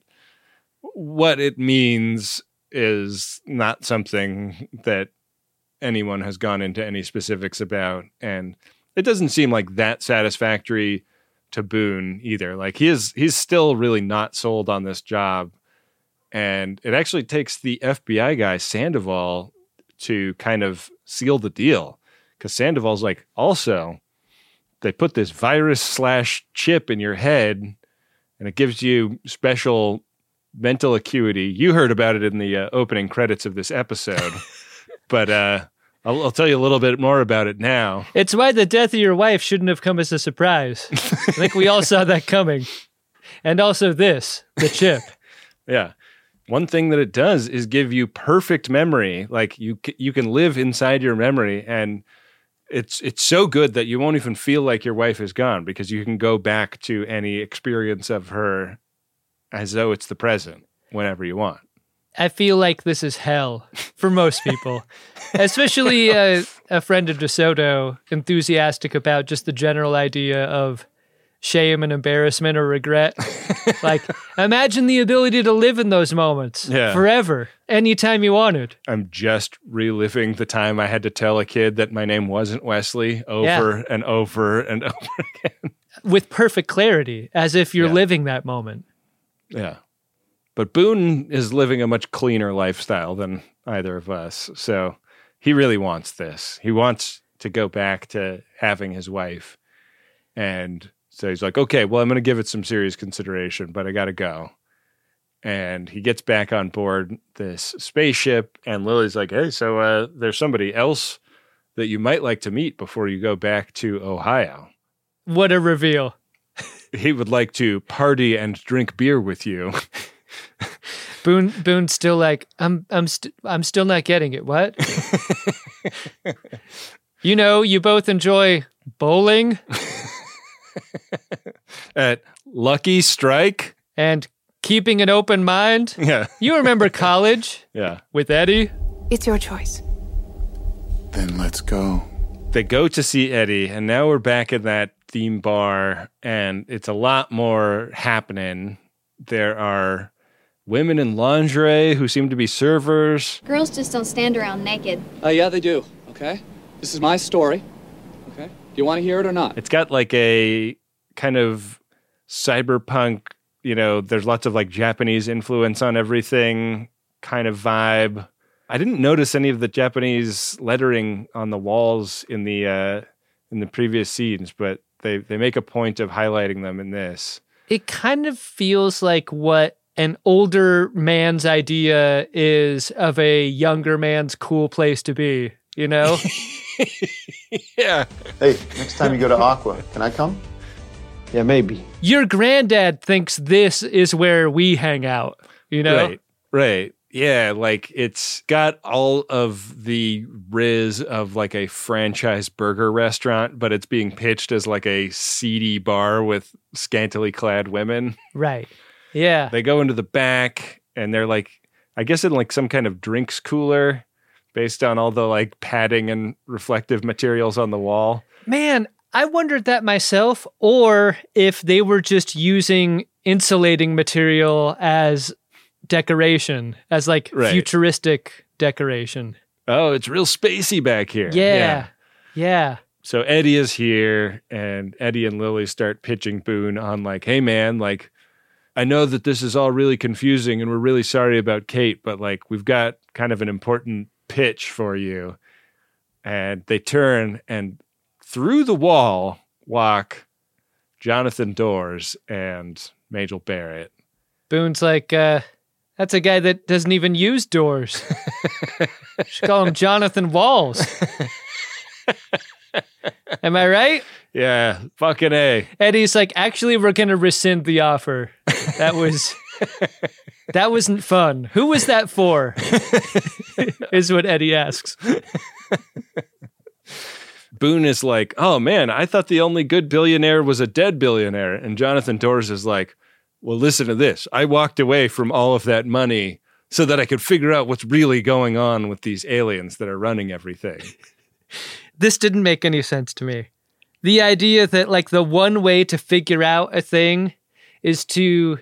what it means is not something that anyone has gone into any specifics about. And it doesn't seem like that satisfactory to Boone either. Like he is he's still really not sold on this job. And it actually takes the FBI guy Sandoval to kind of seal the deal. Because Sandoval's like, also, they put this virus slash chip in your head and it gives you special mental acuity. You heard about it in the uh, opening credits of this episode, but uh, I'll, I'll tell you a little bit more about it now. It's why the death of your wife shouldn't have come as a surprise. I think we all saw that coming. And also this, the chip. Yeah. One thing that it does is give you perfect memory. Like you you can live inside your memory and it's it's so good that you won't even feel like your wife is gone because you can go back to any experience of her as though it's the present whenever you want. I feel like this is hell for most people, especially uh, a friend of DeSoto, enthusiastic about just the general idea of shame and embarrassment or regret. like, imagine the ability to live in those moments Yeah. forever, anytime you wanted. I'm just reliving the time I had to tell a kid that my name wasn't Wesley over and over and over again. with perfect clarity, as if you're Yeah. living that moment. Yeah. But Boone is living a much cleaner lifestyle than either of us. So he really wants this. He wants to go back to having his wife. And so he's like, okay, well, I'm going to give it some serious consideration, but I got to go. And he gets back on board this spaceship. And Lily's like, hey, so uh, there's somebody else that you might like to meet before you go back to Ohio. What a reveal. He would like to party and drink beer with you. Boone Boone's still like, I'm I'm st- I'm still not getting it. What? you know, you both enjoy bowling At Lucky Strike. and keeping an open mind. Yeah. You remember college Yeah. with Eddie? It's your choice. Then let's go. They go to see Eddie, and now we're back in that theme bar, and it's a lot more happening. There are women in lingerie who seem to be servers. Girls just don't stand around naked. Uh, yeah, they do. Okay. This is my story. Okay. Do you want to hear it or not? It's got like a kind of cyberpunk, you know, there's lots of like Japanese influence on everything kind of vibe. I didn't notice any of the Japanese lettering on the walls in the uh in the previous scenes, but they they make a point of highlighting them in this. It kind of feels like what an older man's idea is of a younger man's cool place to be, you know? yeah. Hey, next time you go to Aqua, can I come? Yeah, maybe. Your granddad thinks this is where we hang out, you know? Right. Right. Yeah, like it's got all of the riz of like a franchise burger restaurant, but it's being pitched as like a seedy bar with scantily clad women. Right. Yeah. They go into the back and they're like I guess in like some kind of drinks cooler based on all the like padding and reflective materials on the wall. Man, I wondered that myself, or if they were just using insulating material as decoration, as like Right. futuristic decoration. Oh, it's real spacey back here. Yeah. Yeah. So Eddie is here, and Eddie and Lily start pitching Boone on like, "Hey man, like, I know that this is all really confusing, and we're really sorry about Kate, but like, we've got kind of an important pitch for you." And they turn, and through the wall walk Jonathan Doors and Majel Barrett. Boone's like, uh, that's a guy that doesn't even use doors. Should call him Jonathan Walls. Am I right? Yeah, fucking a. Eddie's like, actually, we're gonna rescind the offer. That was that wasn't fun. Who was that for? is what Eddie asks. Boone is like, "Oh man, I thought the only good billionaire was a dead billionaire." And Jonathan Doors is like, "Well, listen to this. I walked away from all of that money so that I could figure out what's really going on with these aliens that are running everything." This didn't make any sense to me. The idea that like the one way to figure out a thing is to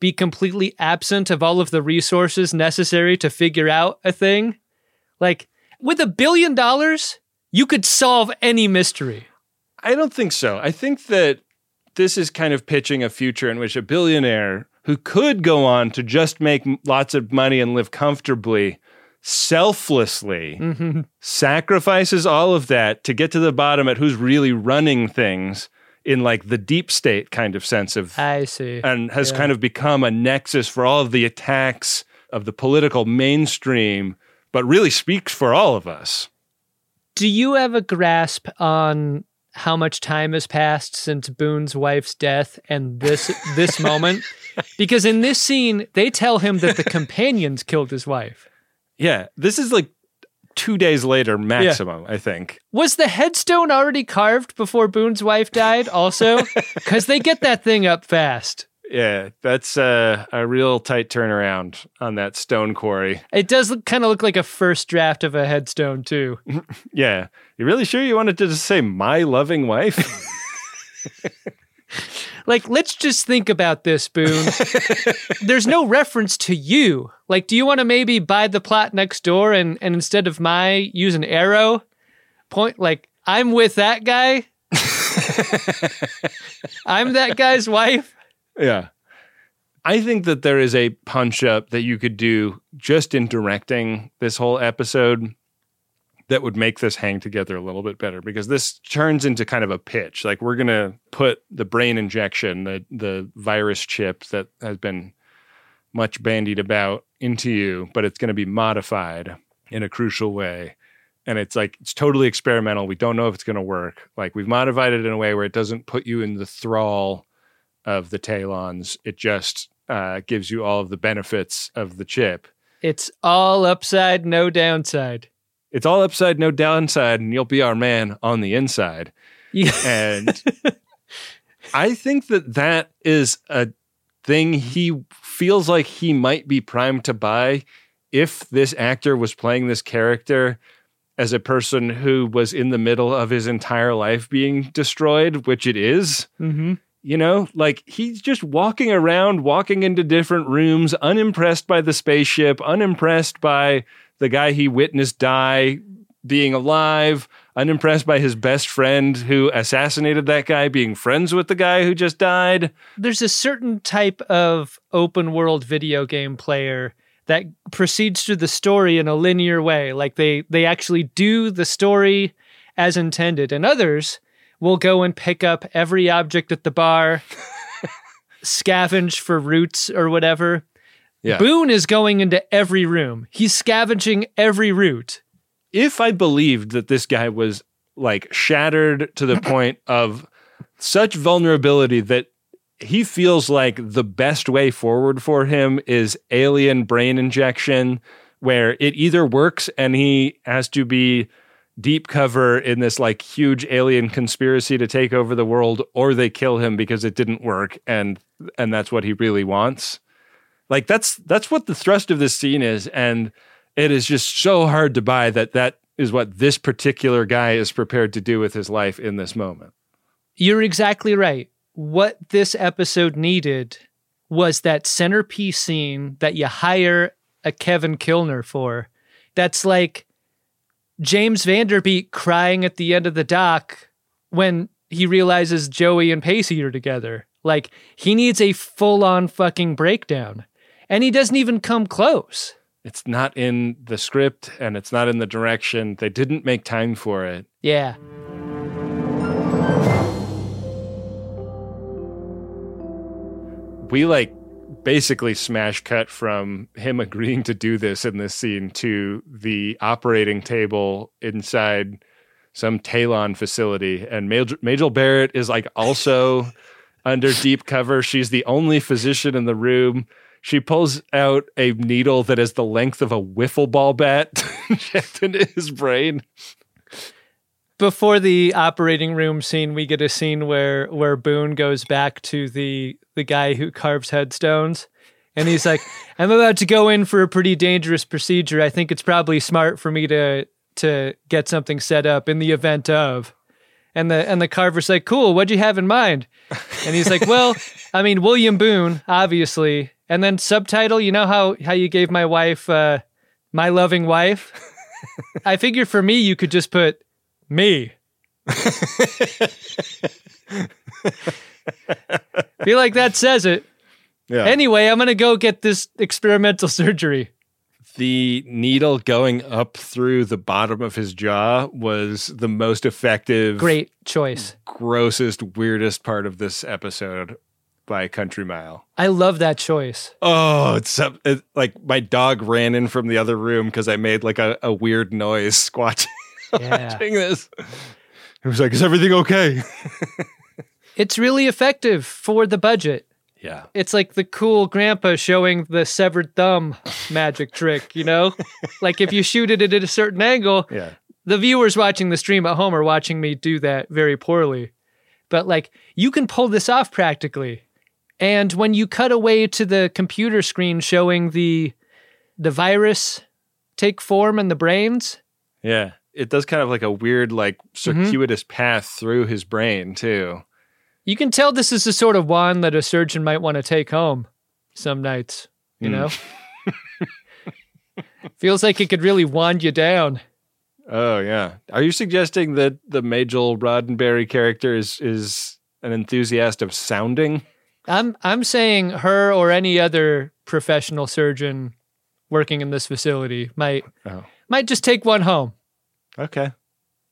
be completely absent of all of the resources necessary to figure out a thing. Like with a billion dollars, you could solve any mystery. I don't think so. I think that this is kind of pitching a future in which a billionaire who could go on to just make lots of money and live comfortably selflessly Mhm. sacrifices all of that to get to the bottom at who's really running things in like the deep state kind of sense of I see. and has Yeah. kind of become a nexus for all of the attacks of the political mainstream but really speaks for all of us Do you have a grasp on how much time has passed since Boone's wife's death and this this moment? Because in this scene, they tell him that the companions killed his wife. yeah this is like 2 days later maximum i think Was the headstone already carved before Boone's wife died also? Cuz they get that thing up fast. Yeah, that's uh, a real tight turnaround on that stone quarry. It does kind of look like a first draft of a headstone too. Yeah, you really sure you wanted to just say my loving wife? Like, let's just think about this, Boone. There's no reference to you. Like, do you want to maybe buy the plot next door and, and instead of my use an arrow? Point like I'm with that guy. I'm that guy's wife. Yeah. I think that there is a punch up that you could do just in directing this whole episode that would make this hang together a little bit better because this turns into kind of a pitch. Like we're going to put the brain injection, the the virus chip that has been much bandied about into you, but it's going to be modified in a crucial way. And it's like it's totally experimental. We don't know if it's going to work. Like we've modified it in a way where it doesn't put you in the thrall of the Taelons. It just uh, gives you all of the benefits of the chip. It's all upside, no downside. It's all upside, no downside, and you'll be our man on the inside. Yeah. And I think that that is a thing he feels like he might be primed to buy if this actor was playing this character as a person who was in the middle of his entire life being destroyed, which it is. Mm-hmm. You know, like he's just walking around, walking into different rooms, unimpressed by the spaceship, unimpressed by the guy he witnessed die being alive, unimpressed by his best friend who assassinated that guy being friends with the guy who just died. There's a certain type of open world video game player that proceeds through the story in a linear way. Like they they actually do the story as intended. And others will go and pick up every object at the bar, scavenge for roots or whatever. Yeah. Boone is going into every room. He's scavenging every root. If I believed that this guy was like shattered to the point of such vulnerability that he feels like the best way forward for him is alien brain injection, where it either works and he has to be deep cover in this like huge alien conspiracy to take over the world, or they kill him because it didn't work and and that's what he really wants. Like that's that's what the thrust of this scene is, and it is just so hard to buy that that is what this particular guy is prepared to do with his life in this moment. You're exactly right. What this episode needed was that centerpiece scene that you hire a Kevin Kilner for. That's like James Van Der Beek crying at the end of the dock when he realizes Joey and Pacey are together. Like he needs a full on fucking breakdown. And he doesn't even come close. It's not in the script and it's not in the direction. They didn't make time for it. Yeah. We like basically smash cut from him agreeing to do this in this scene to the operating table inside some Taelon facility. And Major, Majel Barrett is like also under deep cover. She's the only physician in the room. She pulls out a needle that is the length of a wiffle ball bat into his brain. Before the operating room scene, we get a scene where where Boone goes back to the the guy who carves headstones. And he's like, I'm about to go in for a pretty dangerous procedure. I think it's probably smart for me to to get something set up in the event of. And the and the carver's like, cool, what'd you have in mind? And he's like, Well, I mean, William Boone, obviously. And then subtitle, you know how how you gave my wife uh my loving wife? I figured for me you could just put me. Feel like that says it. Yeah. Anyway, I'm gonna go get this experimental surgery. The needle going up through the bottom of his jaw was the most effective, Great choice. grossest, weirdest part of this episode by a country mile. I love that choice. Oh, it's it, like my dog ran in from the other room because I made like a, a weird noise squatching Yeah. watching this. He was like, "Is everything okay?" It's really effective for the budget. Yeah. It's like the cool grandpa showing the severed thumb magic trick, you know? like if you shoot it at a certain angle, Yeah. the viewers watching the stream at home are watching me do that very poorly. But like you can pull this off practically. And when you cut away to the computer screen showing the the virus take form in the brains, Yeah. It does kind of like a weird, like Mm-hmm. circuitous path through his brain too. You can tell this is the sort of wand that a surgeon might want to take home some nights, you Mm. know? Feels like it could really wand you down. Oh yeah. Are you suggesting that the Majel Roddenberry character is is an enthusiast of sounding? I'm I'm saying her or any other professional surgeon working in this facility might Oh. might just take one home. Okay.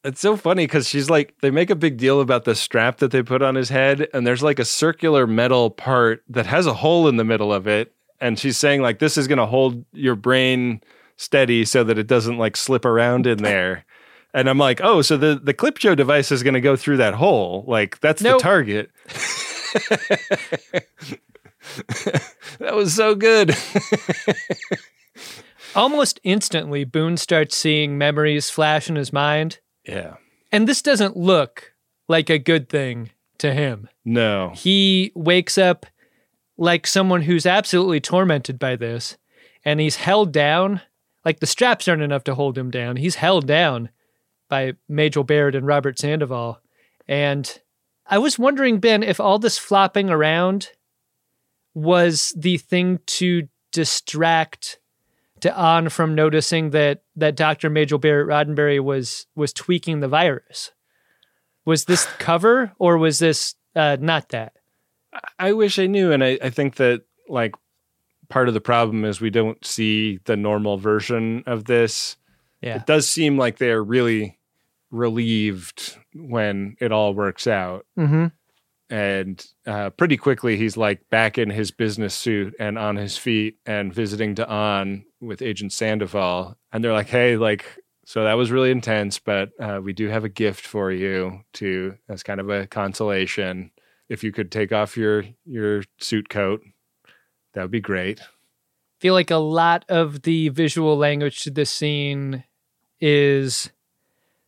It's so funny because she's like, they make a big deal about the strap that they put on his head, and there's like a circular metal part that has a hole in the middle of it. And she's saying, like, this is going to hold your brain steady so that it doesn't like slip around in there. And I'm like, oh, so the, the clip show device is going to go through that hole. Like, that's Nope. the target. that was so good. Almost instantly, Boone starts seeing memories flash in his mind. yeah. And this doesn't look like a good thing to him. No. He wakes up like someone who's absolutely tormented by this, and he's held down. Like the straps aren't enough to hold him down. He's held down by Majel Baird and Robert Sandoval. And I was wondering, Ben, if all this flopping around was the thing to distract Da'an from noticing that that Dr. Majel Barrett Roddenberry was was tweaking the virus. Was this cover or was this uh, not that? I wish I knew. And I, I think that like part of the problem is we don't see the normal version of this. Yeah. It does seem like they're really relieved when it all works out. Mm-hmm. And uh, pretty quickly, he's like back in his business suit and on his feet and visiting Da'an with Agent Sandoval. And they're like, hey, like, so that was really intense, but uh, we do have a gift for you to as kind of a consolation. If you could take off your your suit coat, that would be great. I feel like a lot of the visual language to this scene is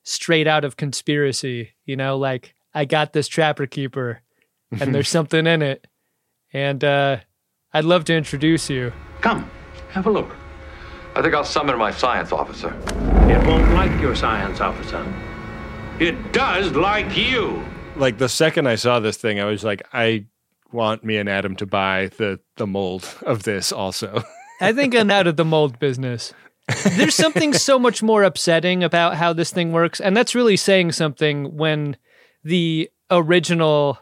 straight out of conspiracy. You know, like I got this trapper keeper, and there's something in it, and uh, I'd love to introduce you. Come, have a look. I think I'll summon my science officer. It won't like your science officer. It does like you. Like the second I saw this thing, I was like, I want me and Adam to buy the the mold of this also. I think I'm out of the mold business. There's something so much more upsetting about how this thing works, and that's really saying something when the original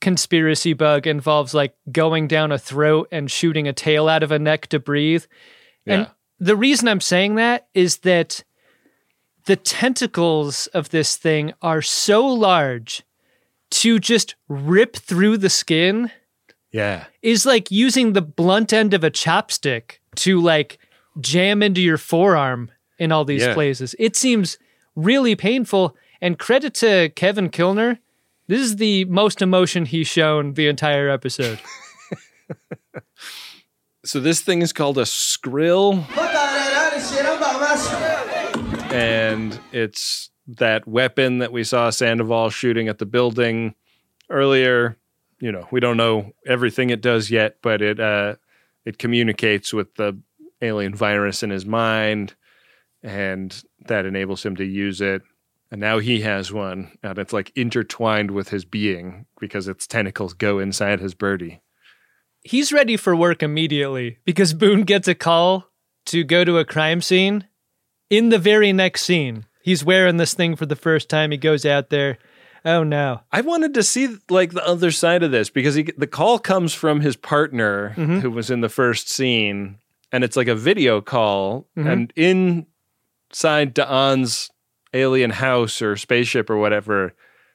conspiracy bug involves like going down a throat and shooting a tail out of a neck to breathe. Yeah. And the reason I'm saying that is that the tentacles of this thing are so large to just rip through the skin yeah. is like using the blunt end of a chopstick to like jam into your forearm in all these Yeah. places. It seems really painful. And credit to Kevin Kilner. This is the most emotion he's shown the entire episode. So this thing is called a skrill, and it's that weapon that we saw Sandoval shooting at the building earlier. You know, we don't know everything it does yet, but it uh, it communicates with the alien virus in his mind, and that enables him to use it. And now he has one, and it's like intertwined with his being because its tentacles go inside his birdie. he's ready for work immediately because Boone gets a call to go to a crime scene. In the very next scene, he's wearing this thing for the first time. He goes out there. Oh no. I wanted to see like the other side of this because he, the call comes from his partner mm-hmm. who was in the first scene, and it's like a video call, Mhm. and inside Da'an's alien house or spaceship or whatever,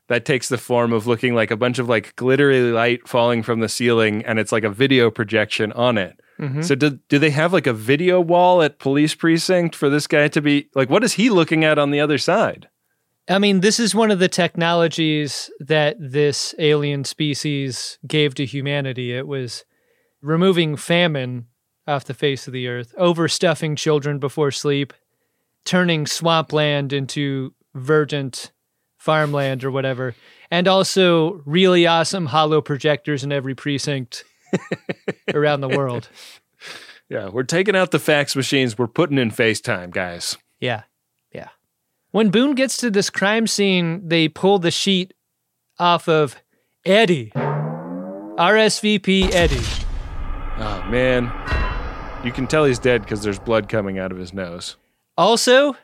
that takes the form of looking like a bunch of like glittery light falling from the ceiling, and it's like a video projection on it. Mhm. So do do they have like a video wall at police precinct for this guy to be like? What is he looking at on the other side? I mean, this is one of the technologies that this alien species gave to humanity. It was removing famine off the face of the earth, overstuffing children before sleep, turning swampland into verdant farmland or whatever, and also really awesome holo projectors in every precinct around the world. Yeah, we're taking out the fax machines. We're putting in FaceTime, guys. Yeah. Yeah. When Boone gets to this crime scene, they pull the sheet off of Eddie. RSVP Eddie. Oh man, you can tell he's dead because there's blood coming out of his nose. Also,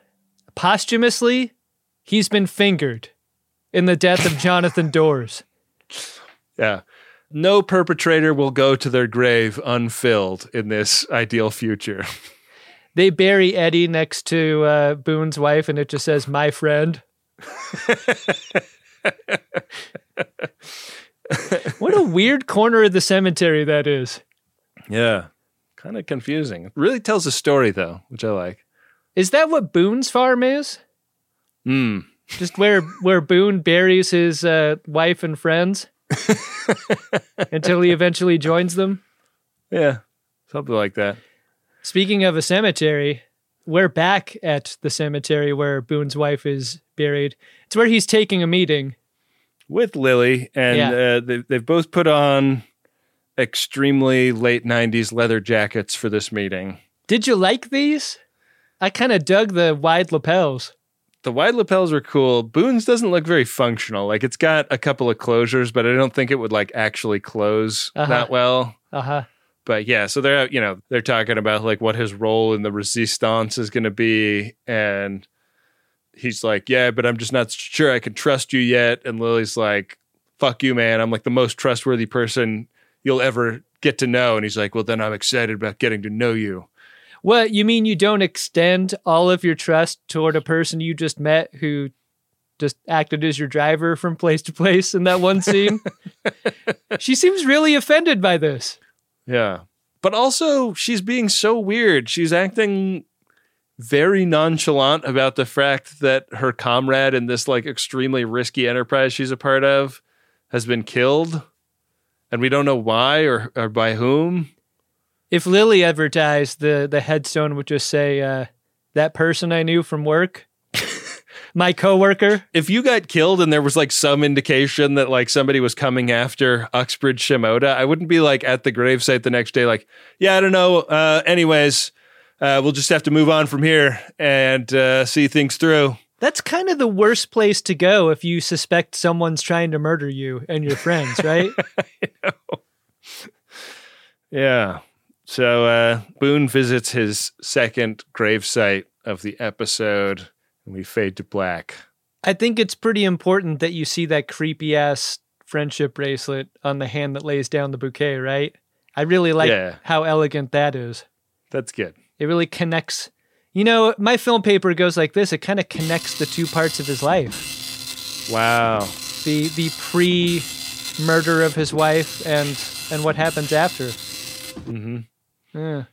posthumously, he's been fingered in the death of Jonathan Doors. Yeah. No perpetrator will go to their grave unfilled in this ideal future. They bury Eddie next to uh, Boone's wife, and it just says, My friend. what a weird corner of the cemetery that is. Yeah. Kind of confusing. Really tells a story though, which I like. Is that what Boone's farm is? Hmm. Just where where Boone buries his uh, wife and friends until he eventually joins them. Yeah. Something like that. Speaking of a cemetery, we're back at the cemetery where Boone's wife is buried. It's where he's taking a meeting. With Lily, and Yeah. uh, they, they've both put on extremely late 90s leather jackets for this meeting. Did you like these? I kind of dug the wide lapels. The wide lapels are cool. Boone's doesn't look very functional. Like it's got a couple of closures, but I don't think it would like actually close Uh-huh. that well. Uh huh. But yeah, so they're you know they're talking about like what his role in the resistance is going to be, and he's like, yeah, but I'm just not sure I can trust you yet. And Lily's like, fuck you, man. I'm like the most trustworthy person you'll ever get to know. And he's like, well, then I'm excited about getting to know you. What you mean? You don't extend all of your trust toward a person you just met who just acted as your driver from place to place in that one scene? she seems really offended by this. Yeah. But also, she's being so weird. She's acting very nonchalant about the fact that her comrade in this like extremely risky enterprise she's a part of has been killed. And we don't know why or, or by whom. If Lily ever dies, the the headstone would just say, uh, "That person I knew from work, my coworker." If you got killed and there was like some indication that like somebody was coming after Uxbridge Shimoda, I wouldn't be like at the gravesite the next day, like, yeah, I don't know. Uh, anyways, uh, we'll just have to move on from here and uh, see things through. That's kind of the worst place to go if you suspect someone's trying to murder you and your friends, right? Yeah. So uh, Boone visits his second gravesite of the episode, and we fade to black. I think it's pretty important that you see that creepy ass friendship bracelet on the hand that lays down the bouquet, right? I really like Yeah. how elegant that is. That's good. It really connects. You know, my film paper goes like this. It kind of connects the two parts of his life. Wow. The the pre murder of his wife and and what happens after. Mm-hmm. Yeah.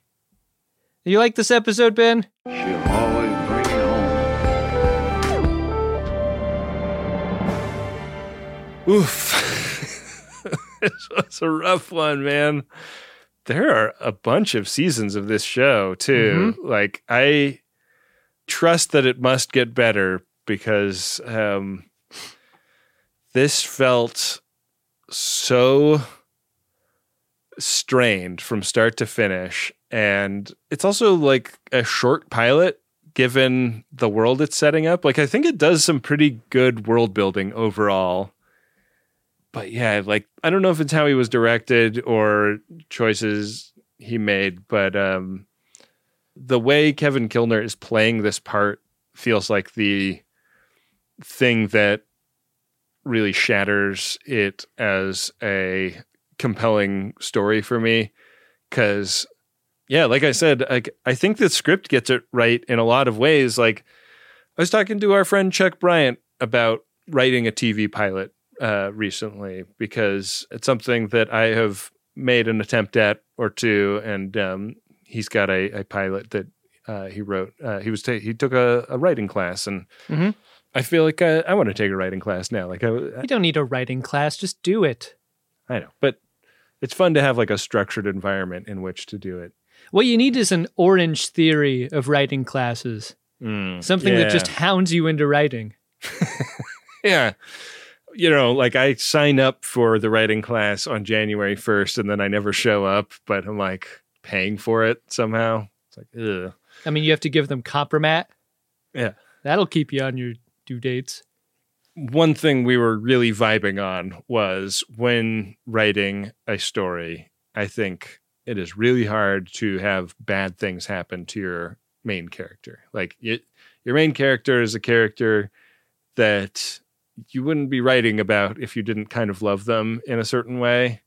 You like this episode, Ben? She'll always bring it home. Oof. this was a rough one, man. There are a bunch of seasons of this show, too. Like, I trust that it must get better because um, this felt so strained from start to finish. And it's also like a short pilot given the world it's setting up. Like, I think it does some pretty good world building overall. But yeah, like, I don't know if it's how he was directed or choices he made, but um, the way Kevin Kilner is playing this part feels like the thing that really shatters it as a compelling story for me. Because yeah like i said like i think the script gets it right in a lot of ways. Like i was talking to our friend chuck bryant about writing a tv pilot uh, recently because it's something that i have made an attempt at or two and um, he's got a, a pilot that uh, he wrote uh, he was ta- he took a, a writing class and Mhm. i feel like i, I want to take a writing class now like I, You don't need a writing class, just do it. I know, but it's fun to have like a structured environment in which to do it. What you need is an orange theory of writing classes. Mm, Something that just hounds you into writing. yeah. You know, like I sign up for the writing class on January 1st and then I never show up, but I'm like paying for it somehow. It's like, ugh. I mean, you have to give them compromat. Yeah. That'll keep you on your due dates. one thing we were really vibing on was when writing a story, I think it is really hard to have bad things happen to your main character. Like it, your main character is a character that you wouldn't be writing about if you didn't kind of love them in a certain way.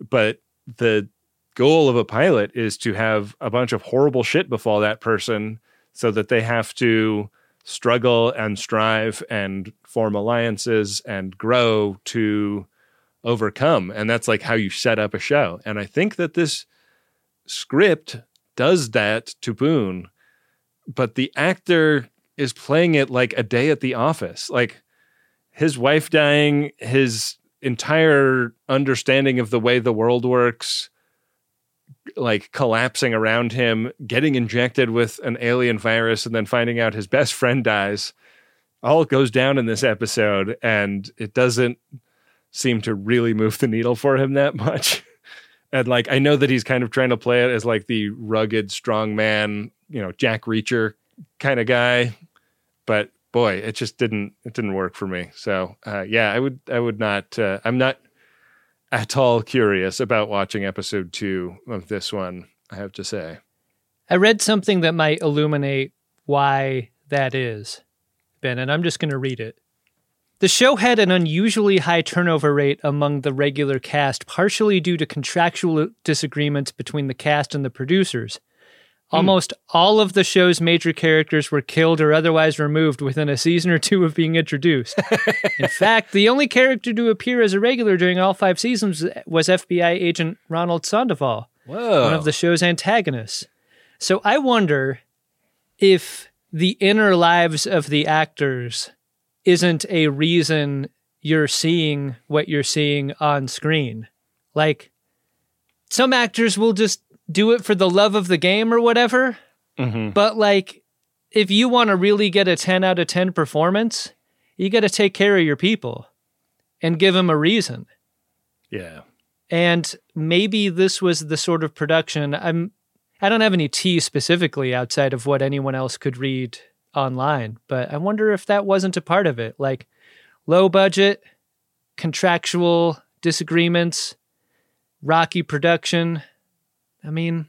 But the goal of a pilot is to have a bunch of horrible shit befall that person so that they have to struggle and strive and form alliances and grow to overcome. And that's like how you set up a show. And I think that this script does that to Boone, but the actor is playing it like a day at the office. Like his wife dying, his entire understanding of the way the world works, like collapsing around him, getting injected with an alien virus, and then finding out his best friend dies. All goes down in this episode, and it doesn't seem to really move the needle for him that much. and like, I know that he's kind of trying to play it as like the rugged, strong man, you know, Jack Reacher kind of guy, but boy, it just didn't it didn't work for me. So uh, yeah, I would I would not. Uh, I'm not at all curious about watching episode two of this one. I have to say. I read something that might illuminate why that is, Ben, and I'm just going to read it. The show had an unusually high turnover rate among the regular cast, partially due to contractual disagreements between the cast and the producers. Hmm. Almost all of the show's major characters were killed or otherwise removed within a season or two of being introduced. In fact, the only character to appear as a regular during all five seasons was FBI agent Ronald Sandoval, Whoa. one of the show's antagonists. So I wonder if the inner lives of the actors isn't a reason you're seeing what you're seeing on screen. Like, some actors will just do it for the love of the game or whatever. Mm-hmm. But like, if you want to really get a 10 out of 10 performance, you got to take care of your people and give them a reason. Yeah. And maybe this was the sort of production I'm I don't have any tea specifically outside of what anyone else could read online, but I wonder if that wasn't a part of it. Like low budget, contractual disagreements, rocky production. I mean,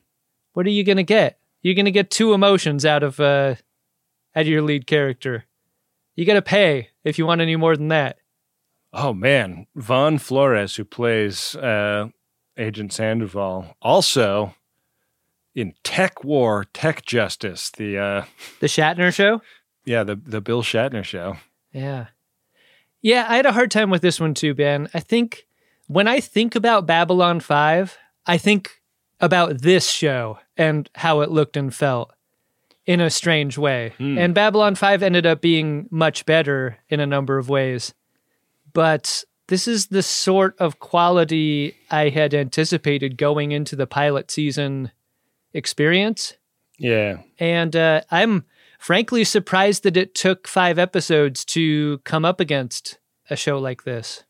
what are you going to get? You're going to get two emotions out of uh out of your lead character. You got to pay if you want any more than that. Oh man, Von Flores, who plays uh, Agent Sandoval, also in Tech War, Tek Justice, the uh, The Shatner show? yeah, the the Bill Shatner show. Yeah. Yeah, I had a hard time with this one too, Ben. I think when I think about Babylon 5, I think about this show and how it looked and felt in a strange way. Hmm. And Babylon 5 ended up being much better in a number of ways. But this is the sort of quality I had anticipated going into the pilot season experience. Yeah. And uh, I'm frankly surprised that it took five episodes to come up against a show like this.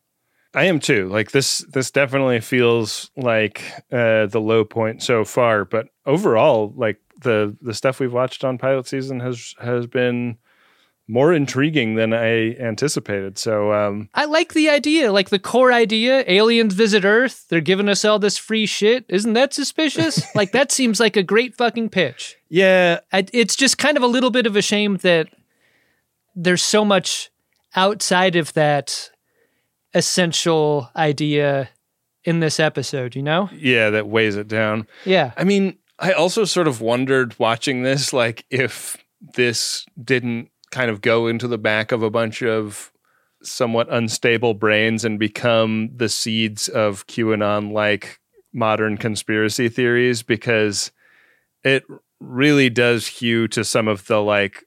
I am too. Like this this definitely feels like uh the low point so far, but overall like the the stuff we've watched on pilot season has has been more intriguing than I anticipated. So um I like the idea, like the core idea aliens visit Earth, they're giving us all this free shit. Isn't that suspicious? like, that seems like a great fucking pitch. Yeah. I, it's just kind of a little bit of a shame that there's so much outside of that essential idea in this episode, you know? yeah, that weighs it down. Yeah. I mean, I also sort of wondered watching this, like if this didn't kind of go into the back of a bunch of somewhat unstable brains and become the seeds of QAnon like modern conspiracy theories, because it really does hew to some of the like,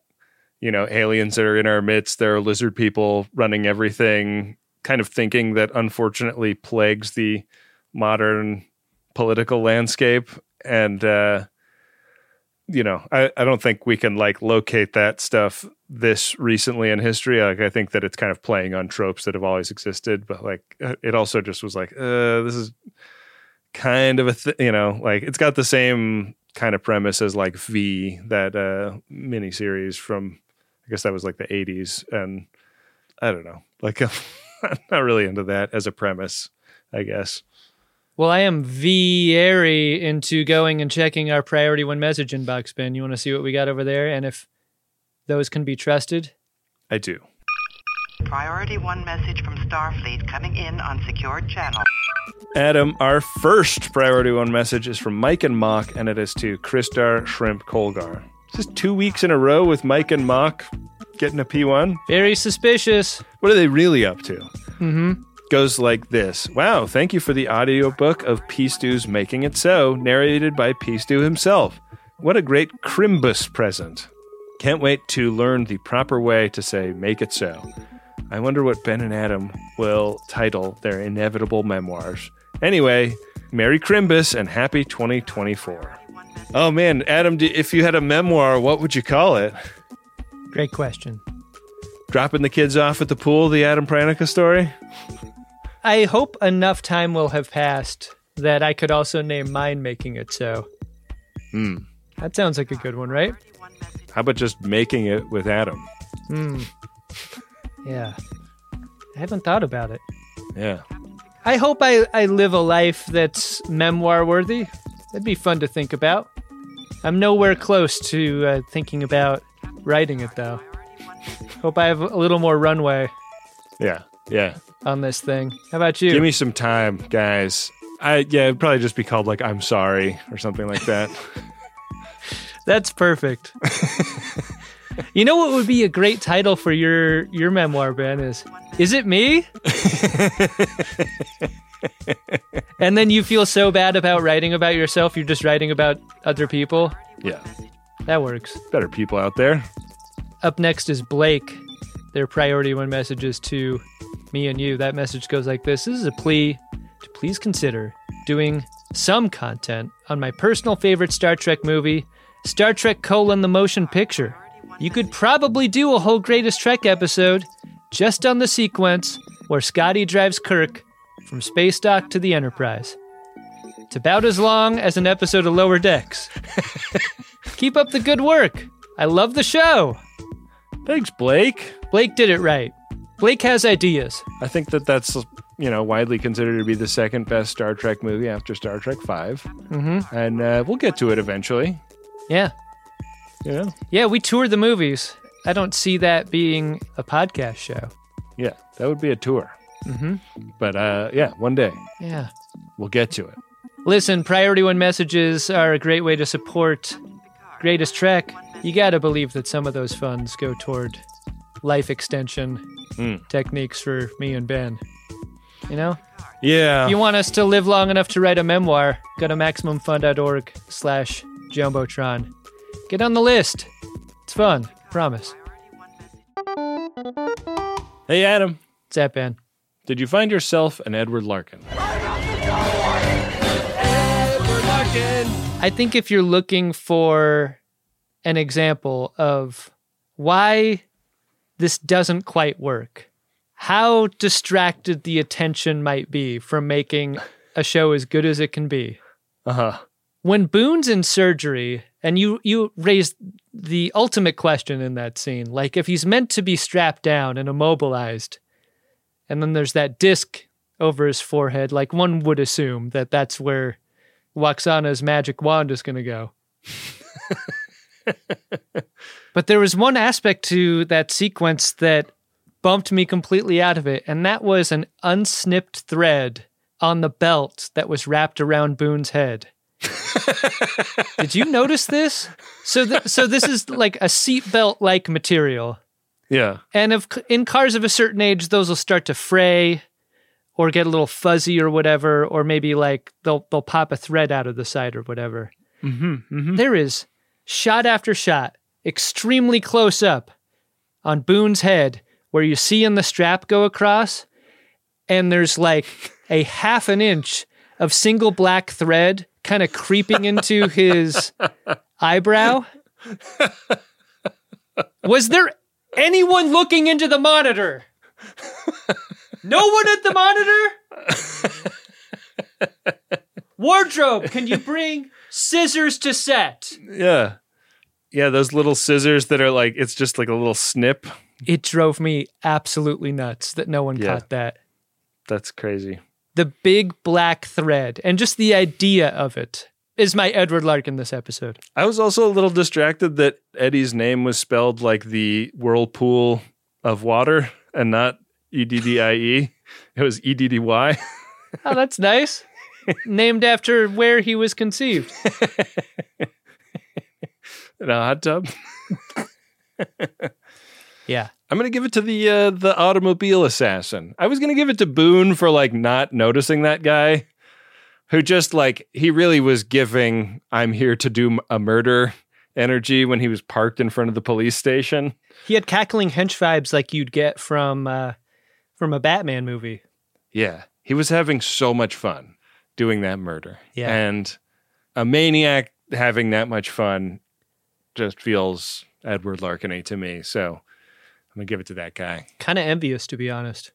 you know, aliens that are in our midst. There are lizard people running everything, kind of thinking that unfortunately plagues the modern political landscape. And uh you know I, I don't think we can like locate that stuff this recently in history. Like i think that it's kind of playing on tropes that have always existed but like uh, it also just was like uh this is kind of a th- you know like it's got the same kind of premise as like v that uh miniseries from i guess that was like the 80s and I don't know. Like, I'm not really into that as a premise, I guess. Well, I am very into going and checking our priority one message inbox Ben. You want to see what we got over there and if those can be trusted? I do. Priority one message from Starfleet coming in on secured channel. Adam, our first priority one message is from Mike and Mock, and it is to Kristar Shrimp Colgar. This is two weeks in a row with Mike and Mock getting a P1. Very suspicious. What are they really up to? Mm-hmm. Goes like this Wow, thank you for the audiobook of P Stew's Making It So, narrated by P Stew himself. What a great Crimbus present. Can't wait to learn the proper way to say make it so. I wonder what Ben and Adam will title their inevitable memoirs. Anyway, Merry Crimbus and happy 2024. Oh man, Adam, if you had a memoir, what would you call it? Great question. Dropping the kids off at the pool, the Adam Pranica story? I hope enough time will have passed that I could also name mine making it so. Hmm. That sounds like a good one, right? How about just making it with Adam? Hmm. Yeah. I haven't thought about it. Yeah. I hope I, I live a life that's memoir worthy. That'd be fun to think about. I'm nowhere close to uh, thinking about writing it, though. Hope I have a little more runway Yeah. Yeah. on this thing. How about you? Give me some time, guys. I yeah, it'd probably just be called like I'm sorry or something like that. That's perfect. you know what would be a great title for your your memoir, Ben? Is is it me? and then you feel so bad about writing about yourself, you're just writing about other people. yeah. That works. Better people out there. Up next is Blake. Their priority one message is to me and you. That message goes like this This is a plea to please consider doing some content on my personal favorite Star Trek movie, Star Trek colon the motion picture. You could probably do a whole greatest Trek episode just on the sequence where Scotty drives Kirk from Space Dock to the Enterprise. It's about as long as an episode of Lower Decks. Keep up the good work. I love the show. Thanks, Blake. Blake did it right. Blake has ideas. I think that that's you know widely considered to be the second best Star Trek movie after Star Trek Five, Mm-hmm. and uh, we'll get to it eventually. Yeah. Know? Yeah, we tour the movies. I don't see that being a podcast show. Yeah, that would be a tour. Mm-hmm. But uh, yeah, one day Yeah. we'll get to it. Listen, Priority One messages are a great way to support Greatest Trek. You got to believe that some of those funds go toward life extension Mm. techniques for me and Ben. You know? Yeah. If you want us to live long enough to write a memoir, go to MaximumFun.org slash Jumbotron. Get on the list. It's fun. Promise. Hey, Adam. What's that, Ben? Did you find yourself an Edward Larkin? I think if you're looking for an example of why this doesn't quite work, how distracted the attention might be from making a show as good as it can be. Uh huh. When Boone's in surgery, and you you raised the ultimate question in that scene, like if he's meant to be strapped down and immobilized, and then there's that disc over his forehead, like one would assume that that's where Waxana's magic wand is going to go. but there was one aspect to that sequence that bumped me completely out of it, and that was an unsnipped thread on the belt that was wrapped around Boone's head. Did you notice this? So, th- so this is like a seatbelt like material. Yeah. And if in cars of a certain age, those will start to fray or get a little fuzzy or whatever, or maybe like they'll they'll pop a thread out of the side or whatever. Mm-hmm. There is shot after shot, extremely close up on Boone's head, where you see in the strap go across, and there's like a half an inch of single black thread kind of creeping into his eyebrow. Was there anyone looking into the monitor? No one at the monitor? Wardrobe, can you bring scissors to set? Yeah. Yeah, those little scissors that are like it's just like a little snip It drove me absolutely nuts that no one Yeah. caught that. That's crazy. The big black thread and just the idea of it is my Edward Larkin this episode. I was also a little distracted that Eddie's name was spelled like the whirlpool of water and not E D D I E. It was E D D Y. Oh, that's nice. Named after where he was conceived. In a hot tub. Yeah. I'm gonna give it to the uh, the automobile assassin. I was gonna give it to Boone for like not noticing that guy, who just like he really was giving "I'm here to do a murder" energy when he was parked in front of the police station. He had cackling hench vibes like you'd get from uh, from a Batman movie. Yeah, he was having so much fun doing that murder. Yeah. and a maniac having that much fun just feels Edward Larkin to me. So I'm gonna give it to that guy. Kind of envious, to be honest.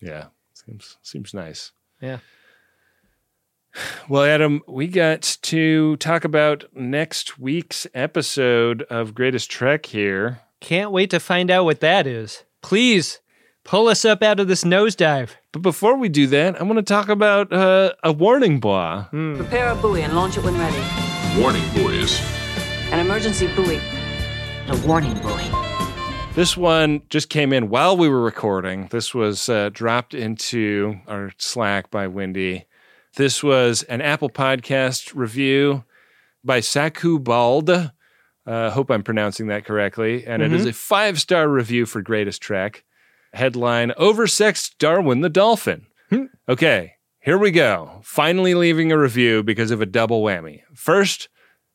Yeah, seems seems nice. Yeah. Well, Adam, we got to talk about next week's episode of Greatest Trek here. Can't wait to find out what that is. Please pull us up out of this nosedive. But before we do that, I want to talk about uh, a warning buoy. Hmm. Prepare a buoy and launch it when ready. Warning buoys. An emergency buoy. A warning buoy. This one just came in while we were recording. This was uh, dropped into our Slack by Wendy. This was an Apple Podcast review by Saku Bald. Uh, hope I'm pronouncing that correctly. And it is a five star review for Greatest Trek. Headline Oversexed Darwin the Dolphin. Hmm. Okay, here we go. Finally leaving a review because of a double whammy. First,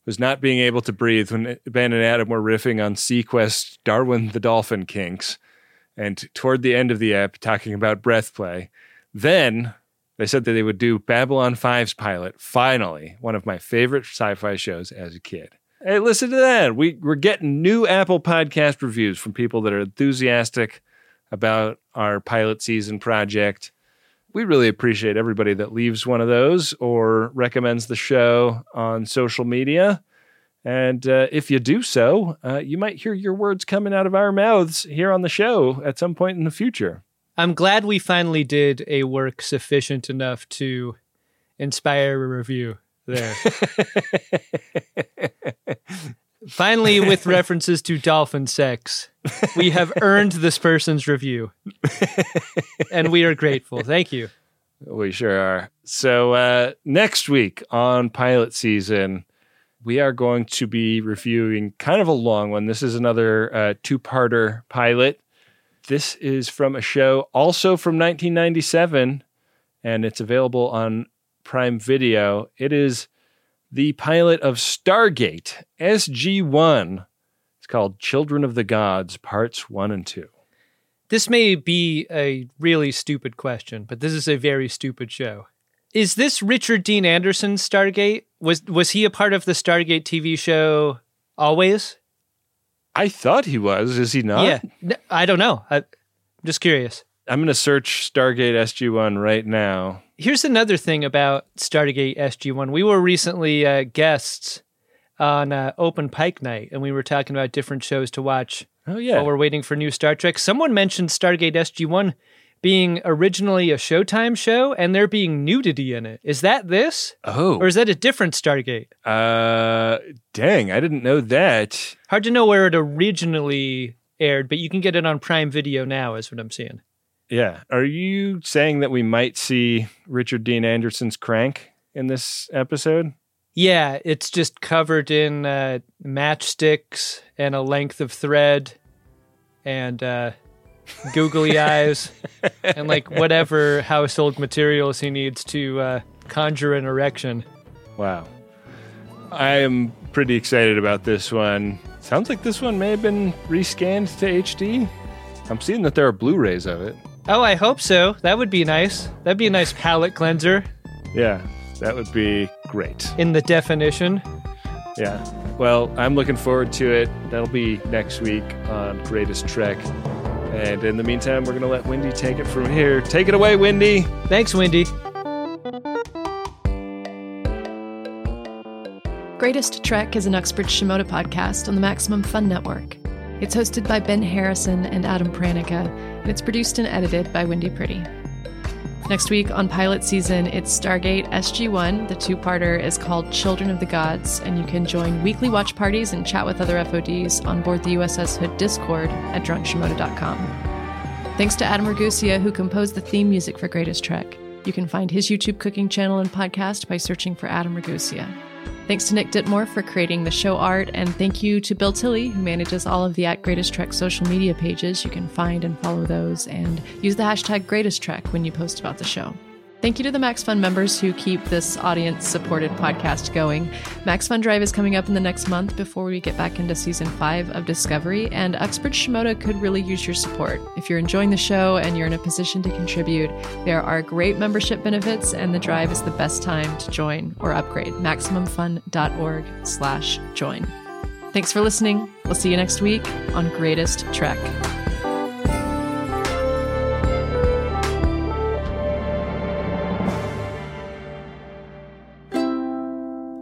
was not being able to breathe when Ben and Adam were riffing on SeaQuest Darwin the Dolphin kinks. And toward the end of the app, talking about breath play. Then they said that they would do Babylon 5's pilot. Finally, one of my favorite sci fi shows as a kid. Hey, listen to that. We, we're getting new Apple podcast reviews from people that are enthusiastic about our pilot season project. We really appreciate everybody that leaves one of those or recommends the show on social media. And uh, if you do so, uh, you might hear your words coming out of our mouths here on the show at some point in the future. I'm glad we finally did a work sufficient enough to inspire a review there. finally, with references to dolphin sex, we have earned this person's review. and we are grateful. Thank you. We sure are. So, uh, next week on pilot season, we are going to be reviewing kind of a long one. This is another uh, two parter pilot. This is from a show also from 1997, and it's available on Prime Video. It is the pilot of Stargate SG1. It's called Children of the Gods, Parts 1 and 2. This may be a really stupid question, but this is a very stupid show. Is this Richard Dean Anderson's Stargate? Was was he a part of the Stargate TV show always? I thought he was. Is he not? Yeah, I don't know. I, I'm just curious. I'm going to search Stargate SG1 right now. Here's another thing about Stargate SG1. We were recently uh, guests on uh, Open Pike Night, and we were talking about different shows to watch. Oh yeah. While we're waiting for new Star Trek, someone mentioned Stargate SG1 being originally a Showtime show, and there being nudity in it. Is that this? Oh. Or is that a different Stargate? Uh, dang, I didn't know that. Hard to know where it originally aired, but you can get it on Prime Video now, is what I'm seeing. Yeah. Are you saying that we might see Richard Dean Anderson's crank in this episode? Yeah, it's just covered in uh, matchsticks and a length of thread and uh, googly eyes and like whatever household materials he needs to uh, conjure an erection. Wow. I am pretty excited about this one. Sounds like this one may have been rescanned to HD. I'm seeing that there are Blu rays of it. Oh, I hope so. That would be nice. That'd be a nice palate cleanser Yeah, that would be great. in the definition. Yeah. Well, I'm looking forward to it. That'll be next week on Greatest Trek. And in the meantime, we're going to let Wendy take it from here. Take it away, Wendy. Thanks, Wendy. Greatest Trek is an Uxbridge Shimoda podcast on the Maximum Fun Network. It's hosted by Ben Harrison and Adam Pranica, and it's produced and edited by Wendy Pretty. Next week on pilot season, it's Stargate SG1. The two parter is called Children of the Gods, and you can join weekly watch parties and chat with other FODs on board the USS Hood Discord at drunkshimoda.com. Thanks to Adam Ragusea, who composed the theme music for Greatest Trek. You can find his YouTube cooking channel and podcast by searching for Adam Ragusea. Thanks to Nick Ditmore for creating the show art, and thank you to Bill Tilley, who manages all of the at Greatest Trek social media pages. You can find and follow those, and use the hashtag Greatest Trek when you post about the show. Thank you to the Max Fun members who keep this audience supported podcast going. Max Fun Drive is coming up in the next month before we get back into season five of Discovery, and Uxbridge Shimoda could really use your support. If you're enjoying the show and you're in a position to contribute, there are great membership benefits, and the drive is the best time to join or upgrade. MaximumFun.org slash join. Thanks for listening. We'll see you next week on Greatest Trek.